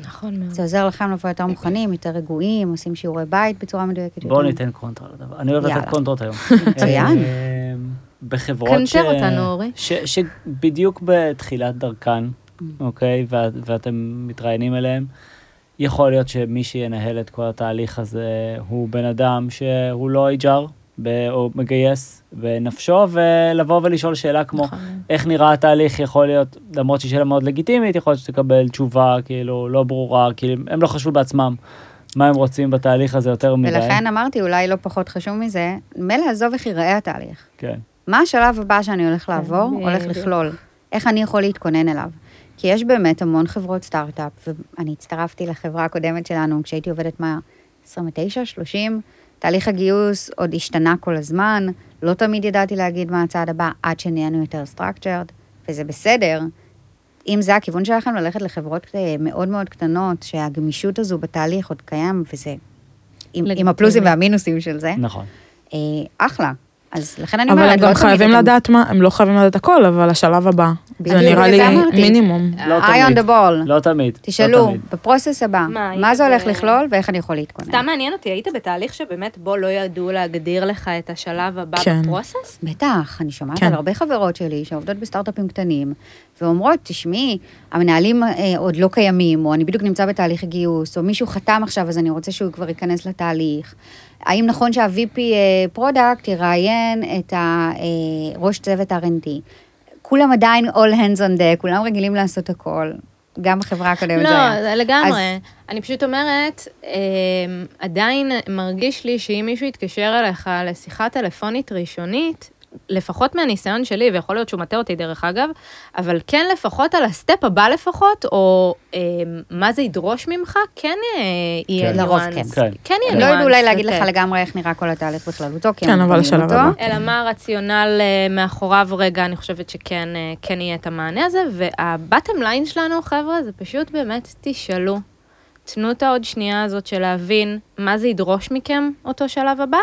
נכון מאוד. זה עוזר לכם לבוא יותר מוכנים, יותר רגועים, עושים שיעורי בית בצורה מדויקת. בואו ניתן קונטרה לדבר. אני אוהב לתת קונטרות היום. מצוין. אה, בחברות ש... קנטר אותנו, אורי. שבדיוק בתחילת דרכן, mm. אוקיי, ואתם מתראיינים אליהם, יכול להיות שמי שינהל את כל התהליך הזה הוא בן אדם שהוא לא HR, או מגייס בנפשו, ולבוא ולשאול שאלה כמו, נכון. איך נראה התהליך, יכול להיות, למרות שהיא שאלה מאוד לגיטימית, יכול להיות שתקבל תשובה כאילו לא ברורה, כאילו הם לא חשבו בעצמם מה הם רוצים בתהליך הזה יותר מדי. ולכן אמרתי, אולי לא פחות חשוב מזה, מילא עזוב איך ייראה התהליך. כן. מה השלב הבא שאני הולך לעבור, כן, הולך לכלול? איך אני יכול להתכונן אליו? כי יש באמת המון חברות סטארט-אפ, ואני הצטרפתי לחברה הקודמת שלנו כשהייתי עובדת מה... 29, 30, תהליך הגיוס עוד השתנה כל הזמן, לא תמיד ידעתי להגיד מה הצעד הבא עד שנהיינו יותר structured, וזה בסדר. אם זה הכיוון שלכם, ללכת לחברות אה, מאוד מאוד קטנות, שהגמישות הזו בתהליך עוד קיים, וזה עם, עם הפלוסים והמינוסים של זה. נכון. אה, אחלה. אז לכן אני אומרת, אבל הם גם חייבים לדעת מה, הם לא חייבים לדעת הכל, אבל השלב הבא, זה נראה לי מינימום. לא תמיד. eye on the ball. לא תמיד. תשאלו, ב process הבא, מה זה הולך לכלול ואיך אני יכול להתכונן. סתם מעניין אותי, היית בתהליך שבאמת בו לא ידעו להגדיר לך את השלב הבא כן. ב process? בטח, אני שומעת כן. על הרבה חברות שלי שעובדות בסטארט-אפים קטנים, ואומרות, תשמעי, המנהלים אה, עוד לא קיימים, או אני בדיוק נמצא בתהליך הגיוס, או מישהו חתם עכשיו אז אני רוצה שהוא כבר ייכנס לתהליך. האם נכון שה-VP product אה, יראיין את ראש צוות R&D? כולם עדיין all hands on deck, כולם רגילים לעשות הכל. גם בחברה הקודמת לא, זה היה. לא, לגמרי. אז... אני פשוט אומרת, אה, עדיין מרגיש לי שאם מישהו יתקשר אליך לשיחה טלפונית ראשונית, לפחות מהניסיון שלי, ויכול להיות שהוא מטה אותי דרך אגב, אבל כן לפחות על ה step הבא לפחות, או אה, מה זה ידרוש ממך, כן אה, יהיה כן. לרוב כן. כן. כן יהיה ניואנס. לא ידעו אולי להגיד לך לגמרי איך נראה כל התהליך בכללותו, כן, אבל השלב הבא. אלא מה הרציונל אה, מאחוריו רגע, אני חושבת שכן אה, כן יהיה את המענה הזה, וה bottom line שלנו, חבר'ה, זה פשוט באמת תשאלו. תנו את העוד שנייה הזאת של להבין מה זה ידרוש מכם, אותו שלב הבא.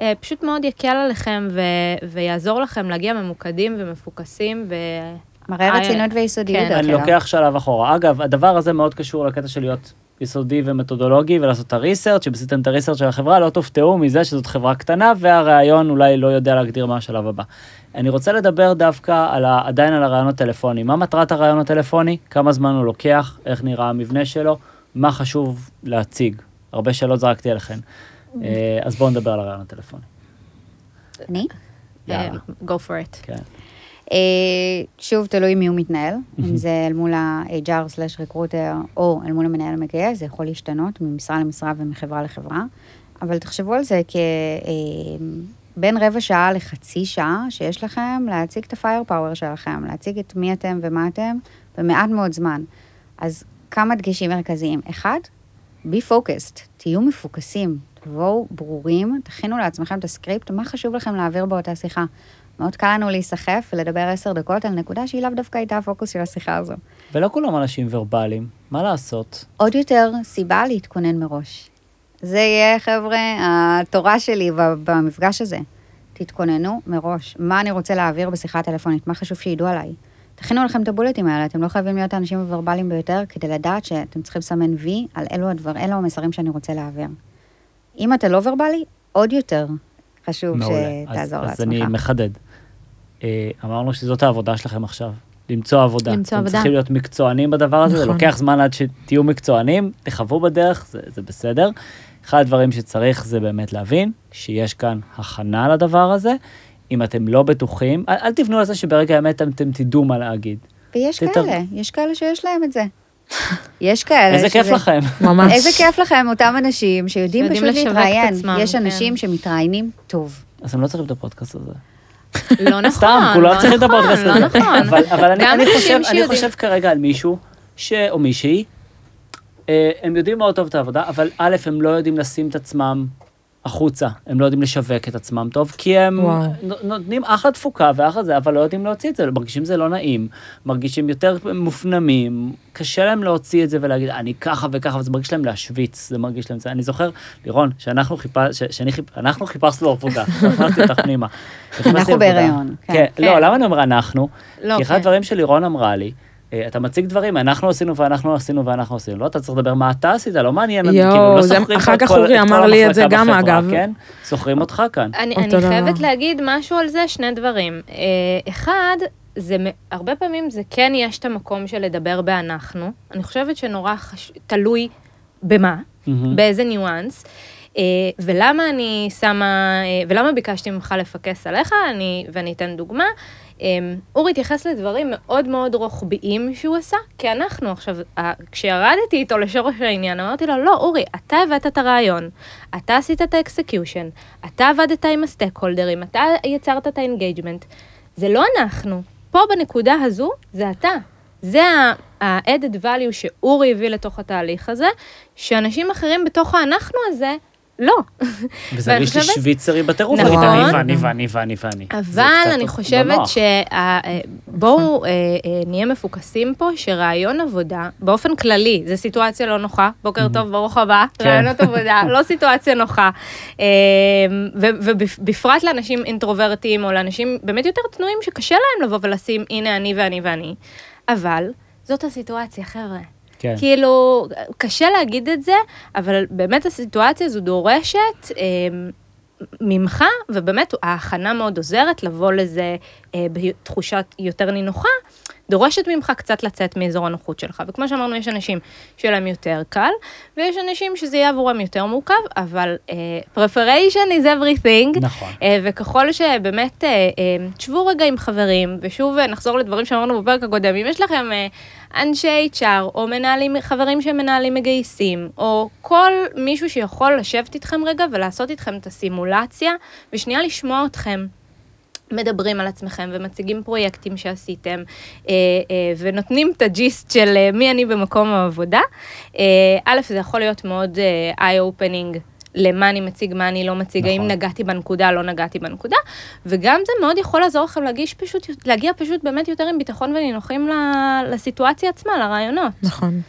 אה, פשוט מאוד יקל עליכם ו- ויעזור לכם להגיע ממוקדים ומפוקסים מראה אה, רצינות ויסודיות. כן. אני. לוקח שלב אחורה. אגב, הדבר הזה מאוד קשור לקטע של להיות יסודי ומתודולוגי ולעשות את הריסרצ', כשעשיתם את הריסרצ' של החברה, לא תופתעו מזה שזאת חברה קטנה והרעיון אולי לא יודע להגדיר מה השלב הבא. אני רוצה לדבר דווקא על ה, עדיין על הרעיון הטלפוני. מה מטרת הרעיון הטלפוני? כמה זמן הוא לוקח? איך נראה המבנה שלו? מה חשוב להציג? הרבה שאלות זרקתי עליכם. אה, אז בואו נדבר על הרעיון הטלפוני. אני? יאללה. אה, go for it. כן. אה, שוב, תלוי מי הוא מתנהל, אם זה אל מול ה-HR/recruiter או אל מול המנהל המגייס, זה יכול להשתנות ממשרה למשרה ומחברה לחברה, אבל תחשבו על זה כבין רבע שעה לחצי שעה שיש לכם להציג את ה-fire power שלכם, להציג את מי אתם ומה אתם במעט מאוד זמן. אז כמה דגשים מרכזיים. אחד, be focused, תהיו מפוקסים, תבואו ברורים, תכינו לעצמכם את הסקריפט, מה חשוב לכם להעביר באותה שיחה. מאוד קל לנו להיסחף ולדבר עשר דקות על נקודה שהיא לאו דווקא הייתה הפוקוס של השיחה הזו. ולא כולם אנשים ורבליים, מה לעשות? עוד יותר סיבה להתכונן מראש. זה יהיה, חבר'ה, התורה שלי במפגש הזה. תתכוננו מראש. מה אני רוצה להעביר בשיחה הטלפונית? מה חשוב שידעו עליי? תכינו לכם את הבולטים האלה, אתם לא חייבים להיות האנשים הוורבליים ביותר כדי לדעת שאתם צריכים לסמן וי על אלו הדבר, אלו המסרים שאני רוצה להעביר. אם אתה לא ורבלי, עוד יותר חשוב מעולה. שתעזור אז, לעצמך. אז אני מחדד. אה, אמרנו שזאת העבודה שלכם עכשיו, למצוא עבודה. למצוא אתם עבודה. צריכים להיות מקצוענים בדבר הזה, זה נכון. לוקח זמן עד שתהיו מקצוענים, תחוו בדרך, זה, זה בסדר. אחד הדברים שצריך זה באמת להבין שיש כאן הכנה לדבר הזה. אם אתם לא בטוחים, אל, אל תבנו על זה שברגע האמת אתם, אתם תדעו מה להגיד. ויש תתר- כאלה, יש כאלה שיש להם את זה. יש כאלה איזה כיף לכם. ממש. איזה כיף לכם, אותם אנשים שיודעים פשוט להתראיין. יש אנשים כן. שמתראיינים טוב. אז הם לא צריכים את הפודקאסט הזה. לא נכון, סתם, כולם לא צריכים את נכון, הפודקאסט לא הזה. נכון. אבל, אבל אני, אנשים חושב, אני שיודעים- חושב כרגע על מישהו, ש, או מישהי, אה, הם יודעים מאוד טוב את העבודה, אבל א', הם לא יודעים לשים את עצמם החוצה, הם לא יודעים לשווק את עצמם טוב, כי הם וואו. נו- נותנים אחלה תפוקה ואחלה זה, אבל לא יודעים להוציא את זה, מרגישים זה לא נעים, מרגישים יותר מופנמים, קשה להם להוציא את זה ולהגיד, אני ככה וככה, וזה מרגיש להם להשוויץ, זה מרגיש להם, זה- אני זוכר, לירון, שאנחנו חיפש, שאני חיפ... אנחנו חיפשנו עבודה, הכנסתי אותך פנימה. אנחנו. בהיריון, כן. כן, כן. לא, למה אני אומר אנחנו? לא, כי אחד כן. הדברים שלירון אמרה לי, אתה מציג דברים, אנחנו עשינו ואנחנו עשינו ואנחנו עשינו. לא, אתה צריך לדבר מה אתה עשית, לא מעניין, כאילו, לא סוחרים אחר כך אורי אמר לי את זה גם, בחברה, אגב. כן? סוחרים אותך כאן. אני, אני דבר. חייבת להגיד משהו על זה, שני דברים. אה, אחד, זה, הרבה פעמים זה כן יש את המקום של לדבר באנחנו. אני חושבת שנורא חש... תלוי במה. באיזה ניואנס. אה, ולמה אני שמה, אה, ולמה ביקשתי ממך לפקס עליך, אני, ואני אתן דוגמה. אה, אורי התייחס לדברים מאוד מאוד רוחביים שהוא עשה, כי אנחנו עכשיו, כשירדתי איתו לשורש העניין, אמרתי לו, לא, אורי, אתה הבאת את הרעיון, אתה עשית את ה execution, אתה עבדת עם הסטייק הולדרים, אתה יצרת את ה engagement. זה לא אנחנו. פה בנקודה הזו, זה אתה. זה ה-added value שאורי הביא לתוך התהליך הזה, שאנשים אחרים בתוך האנחנו הזה, לא. וזה הרגיש לי שוויצרי בטירוף, נכון. אני ואני ואני ואני ואני. זה אבל אני לא חושבת נוח. שבואו נהיה מפוקסים פה, שראיון עבודה, באופן כללי, זו סיטואציה לא נוחה, בוקר טוב, ברוך הבא, כן. ראיונות עבודה, לא סיטואציה נוחה. אה, ו- ובפרט לאנשים אינטרוברטים, או לאנשים באמת יותר תנועים, שקשה להם לבוא ולשים, הנה אני ואני ואני. אבל זאת הסיטואציה, חבר'ה. כן. כאילו, קשה להגיד את זה, אבל באמת הסיטואציה הזו דורשת אה, ממך, ובאמת ההכנה מאוד עוזרת לבוא לזה אה, בתחושת יותר נינוחה, דורשת ממך קצת לצאת מאזור הנוחות שלך. וכמו שאמרנו, יש אנשים שיהיה להם יותר קל, ויש אנשים שזה יהיה עבורם יותר מורכב, אבל uh, preparation is everything. נכון. Uh, וככל שבאמת, uh, uh, תשבו רגע עם חברים, ושוב uh, נחזור לדברים שאמרנו בפרק הקודם, אם יש לכם uh, אנשי HR, או מנהלים, חברים שהם מנהלים מגייסים, או כל מישהו שיכול לשבת איתכם רגע ולעשות איתכם את הסימולציה, ושנייה לשמוע אתכם. מדברים על עצמכם ומציגים פרויקטים שעשיתם, אה, אה, ונותנים את הג'יסט של אה, מי אני במקום העבודה. א', זה יכול להיות מאוד eye-opening למה אני מציג, מה אני לא מציג, נכון. האם נגעתי בנקודה, לא נגעתי בנקודה, וגם זה מאוד יכול לעזור לכם להגיש פשוט, להגיע פשוט באמת יותר עם ביטחון ונינוחים לסיטואציה עצמה, לרעיונות. נכון.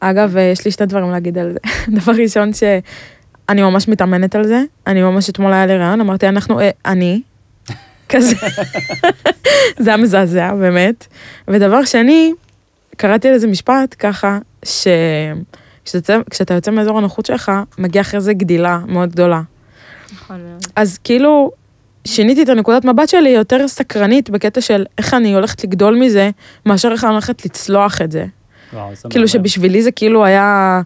אגב, אה, יש לי שתי דברים להגיד על זה. דבר ראשון, שאני ממש מתאמנת על זה. אני ממש אתמול היה לי רעיון, אמרתי, אנחנו, אה, אני, כזה. זה היה מזעזע, באמת. ודבר שני, קראתי על איזה משפט ככה, שכשאתה יוצא מאזור הנוחות שלך, מגיע אחרי זה גדילה מאוד גדולה. נכון מאוד. אז כאילו, שיניתי את הנקודת מבט שלי יותר סקרנית בקטע של איך אני הולכת לגדול מזה, מאשר איך אני הולכת לצלוח את זה. וואו, כאילו. שבשבילי זה כאילו היה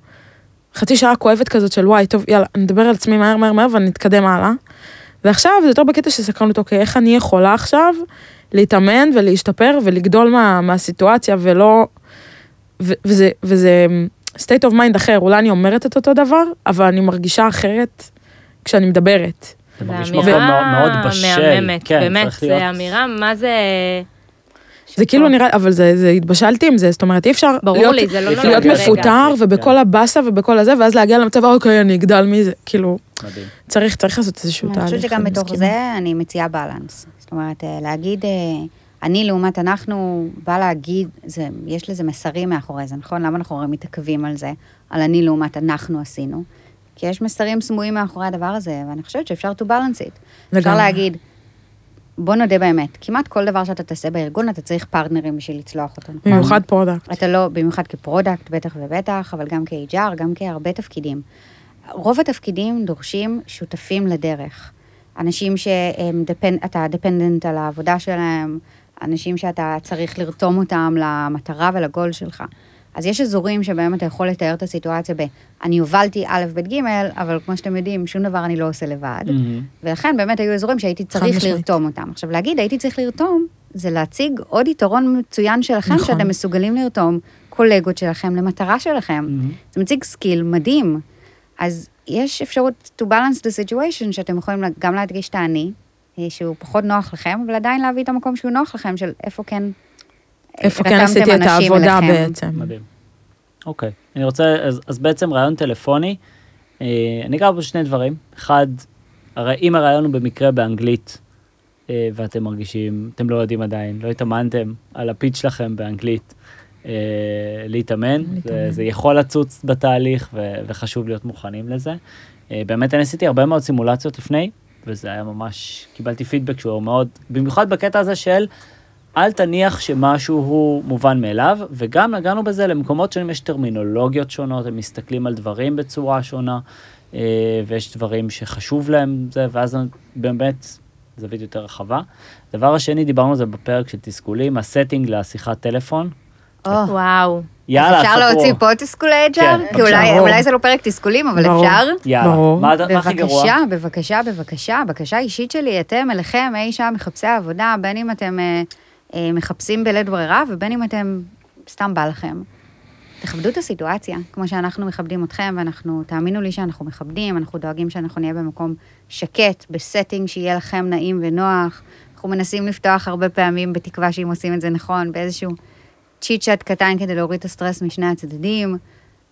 חצי שעה כואבת כזאת של וואי, טוב, יאללה, נדבר על עצמי מהר מהר מהר ונתקדם הלאה. ועכשיו זה יותר בקטע של סקרנות, אוקיי, איך אני יכולה עכשיו להתאמן ולהשתפר ולגדול מה, מהסיטואציה ולא... ו, וזה, וזה state of mind אחר, אולי אני אומרת את אותו דבר, אבל אני מרגישה אחרת כשאני מדברת. זה מרגיש מקום מאוד בשל. מהממת, כן, באמת, צריך להיות- אמירה, מה זה... זה כאילו נראה, אבל זה, זה התבשלתי עם זה, זאת אומרת, אי אפשר ברור להיות, לי, זה לא להיות להיות נולד ברגע. מפוטר כן. ובכל הבאסה ובכל הזה, ואז להגיע למצב, אוקיי, אני אגדל מזה, כאילו, מדהים. צריך, צריך לעשות איזשהו אני תהליך. חושבת שגם אני בתוך. זה אני מציעה balance. זאת אומרת, אה, להגיד, אה, אני לעומת אנחנו, בא להגיד, זה, יש לזה מסרים מאחורי זה, נכון? למה אנחנו הרי מתעכבים על זה, על אני לעומת אנחנו עשינו? כי יש מסרים סמויים מאחורי הדבר הזה, ואני חושבת שאפשר to balance it. אפשר לגמרי. להגיד, בוא נודה באמת, כמעט כל דבר שאתה תעשה בארגון, אתה צריך פרטנרים בשביל לצלוח אותו, נכון? במיוחד product. אתה לא, במיוחד כ product, בטח ובטח, אבל גם כ-HR, גם כהרבה תפקידים. רוב התפקידים דורשים שותפים לדרך. אנשים שהם דפנ... אתה דפנדנט על העבודה שלהם, אנשים שאתה צריך לרתום אותם למטרה ולגול שלך. אז יש אזורים שבהם אתה יכול לתאר את הסיטואציה ב... אני הובלתי א', ב', ג', אבל כמו שאתם יודעים, שום דבר אני לא עושה לבד. מהמם. ולכן באמת היו אזורים שהייתי צריך. לרתום אותם. עכשיו, להגיד הייתי צריך לרתום, זה להציג עוד יתרון מצוין שלכם, נכון. שאתם מסוגלים לרתום קולגות שלכם למטרה שלכם. מהמם. זה מציג skill מדהים. אז יש אפשרות to balance the situation, שאתם יכולים גם להדגיש את האני, שהוא פחות נוח לכם, אבל עדיין להביא את המקום שהוא נוח לכם, של איפה כן... איפה כן עשיתי את העבודה אליכם. בעצם. מדהים. אוקיי, אני רוצה, אז, אז בעצם ראיון טלפוני, אה, אני אגע שני דברים. אחד, הרי אם הראיון הוא במקרה באנגלית, אה, ואתם מרגישים, אתם לא יודעים עדיין, לא התאמנתם על ה pitch שלכם באנגלית, אה, להתאמן, זה, להתאמן. זה יכול לצוץ בתהליך ו, וחשוב להיות מוכנים לזה. אה, באמת אני עשיתי הרבה מאוד סימולציות לפני, וזה היה ממש, קיבלתי פידבק שהוא מאוד, במיוחד בקטע הזה של אל תניח שמשהו הוא מובן מאליו, וגם נגענו בזה למקומות שונים יש טרמינולוגיות שונות, הם מסתכלים על דברים בצורה שונה, אה, ויש דברים שחשוב להם זה, ואז באמת זווית יותר רחבה. דבר השני, דיברנו על זה בפרק של תסכולים, הסטינג לשיחת טלפון. או, וואו. יאללה, אז אפשר ספרו. להוציא פה תסכולי HR? כן, כי אולי- זה לא פרק תסכולים, אבל ברור. אפשר. יאללה, ברור. מה, מה הכי גרוע? בבקשה, בבקשה, בבקשה, בקשה אישית שלי, אתם אליכם, אי שם מחפשי העבודה, בין אם אתם אה, אה, מחפשים בלית ברירה ובין אם אתם סתם בא לכם. תכבדו את הסיטואציה, כמו שאנחנו מכבדים אתכם, ואנחנו, תאמינו לי שאנחנו מכבדים, אנחנו דואגים שאנחנו נהיה במקום שקט, ב setting שיהיה לכם נעים ונוח. אנחנו מנסים לפתוח הרבה פעמים, בתקווה שאם עושים את זה נכון, באיזשהו chit chat קטן כדי להוריד את הסטרס משני הצדדים.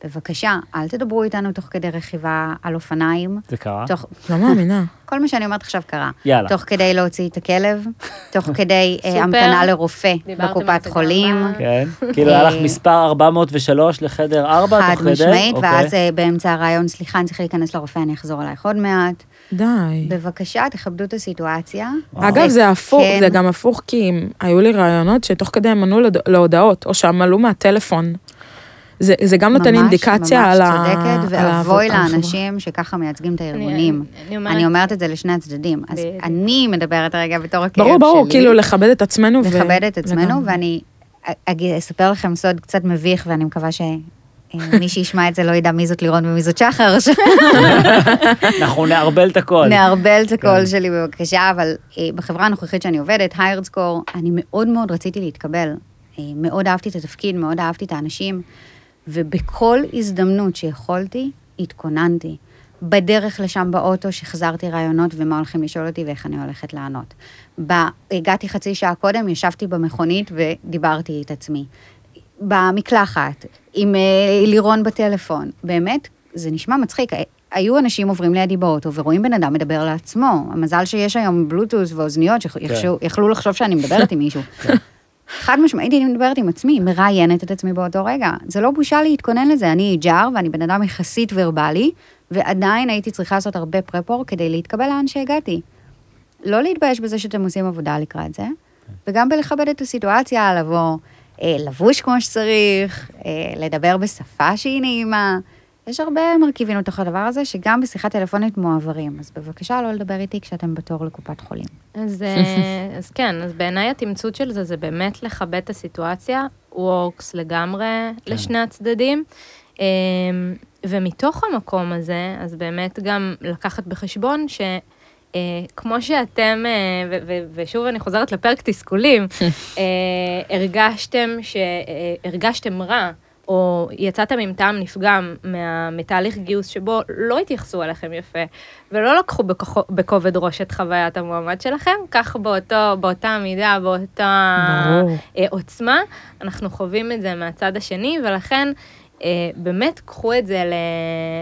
בבקשה, אל תדברו איתנו תוך כדי רכיבה על אופניים. זה קרה? תוך, לא מאמינה. כל מה שאני אומרת עכשיו קרה. יאללה. תוך כדי להוציא את הכלב, תוך כדי אה. המתנה לרופא בקופת חולים. כן, כאילו היה לך אה, מספר 403 לחדר 4 חד תוך כדי? משמעית, אוקיי. ואז אה, באמצע הרעיון, סליחה, אני צריך להיכנס לרופא, אני אחזור אלייך עוד מעט. די. בבקשה, תכבדו את הסיטואציה. אגב, זה הפוך, כן. זה גם הפוך, כי אם היו לי רעיונות שתוך כדי הם ענו להוד- להודעות, או שהם עלו מהטלפון. זה זה גם נותן ממש, אינדיקציה ממש על ה... צודקת, על ואבוי העבודה- על לאנשים שככה מייצגים את הארגונים. אני אומרת- אני אומרת את זה לשני הצדדים. אז בדיוק. אני מדברת רגע בתור הכאב שלי. ברור, ברור, כאילו לכבד את עצמנו. ו- לכבד את עצמנו, לגמרי. ואני אגיד- אספר לכם סוד קצת מביך, ואני מקווה שמי שישמע את זה לא ידע מי זאת לירון ומי זאת שחר, אנחנו נערבל את הכל. נערבל את כן. שלי בבקשה, אבל אה, בחברה הנוכחית שאני עובדת, היירד סקור, אני מאוד מאוד רציתי להתקבל. אה, מאוד אהבתי את התפקיד, מאוד אהבתי את האנשים, ובכל הזדמנות שיכולתי, התכוננתי. בדרך לשם באוטו שחזרתי רעיונות ומה הולכים לשאול אותי ואיך אני הולכת לענות. ב- הגעתי חצי שעה קודם, ישבתי במכונית ודיברתי את עצמי. במקלחת, עם אה, לירון בטלפון. באמת, זה נשמע מצחיק. אה, היו אנשים עוברים לידי באוטו ורואים בן אדם מדבר לעצמו. המזל שיש היום בלוטוס ואוזניות שיכלו לחשוב שאני מדברת עם מישהו. חד משמעית, אני מדברת עם עצמי, מראיינת את עצמי באותו רגע. זה לא בושה להתכונן לזה, אני ג'אר ואני בן אדם יחסית ורבלי, ועדיין הייתי צריכה לעשות הרבה פרפור כדי להתקבל לאן שהגעתי. לא להתבייש בזה שאתם עושים עבודה לקראת זה, וגם בלכבד את הסיטואציה, לבוא, לבוש כמו שצריך, אה, לדבר בשפה שהיא נעימה. יש הרבה מרכיבים לתוך הדבר הזה, שגם בשיחה טלפונית מועברים. אז בבקשה לא לדבר איתי כשאתם בתור לקופת חולים. אז, אה, אז כן, אז בעיניי התמצות של זה, זה באמת לכבד את הסיטואציה, וורקס לגמרי כן. לשני הצדדים. ומתוך המקום הזה, אז באמת גם לקחת בחשבון ש... Uh, כמו שאתם, uh, ושוב אני חוזרת לפרק תסכולים, uh, הרגשתם, שהרגשתם רע או יצאתם עם טעם נפגם מה, מתהליך גיוס שבו לא התייחסו אליכם יפה, ולא לקחו בכובד ראש את חוויית המועמד שלכם, כך באותו, באותה מידה, באותה אה, עוצמה, אנחנו חווים את זה מהצד השני, ולכן אה, באמת קחו את זה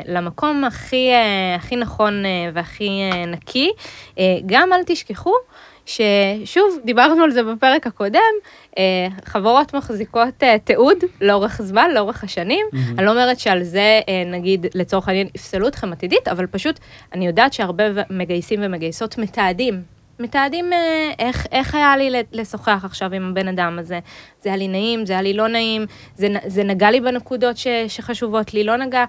למקום הכי, אה, הכי נכון אה, והכי אה, נקי. אה, גם אל תשכחו ששוב, דיברנו על זה בפרק הקודם, אה, חברות מחזיקות אה, תיעוד לאורך זמן, לאורך השנים. Mm-hmm. אני לא אומרת שעל זה, אה, נגיד, לצורך העניין, יפסלו אתכם עתידית, אבל פשוט, אני יודעת שהרבה מגייסים ומגייסות מתעדים. מתעדים איך, איך היה לי לשוחח עכשיו עם הבן אדם הזה. זה היה לי נעים, זה היה לי לא נעים, זה, זה נגע לי בנקודות ש, שחשובות לי, לא נגע.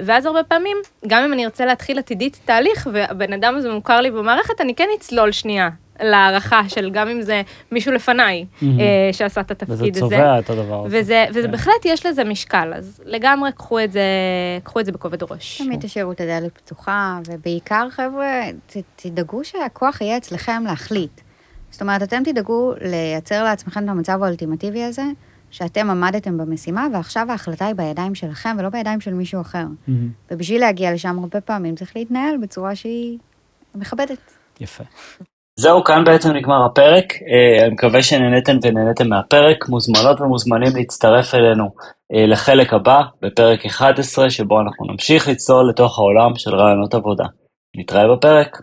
ואז הרבה פעמים, גם אם אני ארצה להתחיל עתידית תהליך, והבן אדם הזה מוכר לי במערכת, אני כן אצלול שנייה להערכה של גם אם זה מישהו לפניי mm-hmm. אה, שעשה את התפקיד הזה. וזה צובע את הדבר הזה. וזה, וזה כן. בהחלט יש לזה משקל, אז לגמרי קחו את זה, קחו את זה בכובד ראש. תמיד תשאירו את הדלת פתוחה, ובעיקר חבר'ה, ת, תדאגו שהכוח יהיה אצלכם להחליט. זאת אומרת, אתם תדאגו לייצר לעצמכם את המצב האולטימטיבי הזה, שאתם עמדתם במשימה, ועכשיו ההחלטה היא בידיים שלכם ולא בידיים של מישהו אחר. Mm-hmm. ובשביל להגיע לשם הרבה פעמים צריך להתנהל בצורה שהיא מכבדת. יפה. זהו, כאן בעצם נגמר הפרק. אה, אני מקווה שנהניתם ונהניתם מהפרק. מוזמנות ומוזמנים להצטרף אלינו אה, לחלק הבא, בפרק 11, שבו אנחנו נמשיך לצלול לתוך העולם של רעיונות עבודה. נתראה בפרק.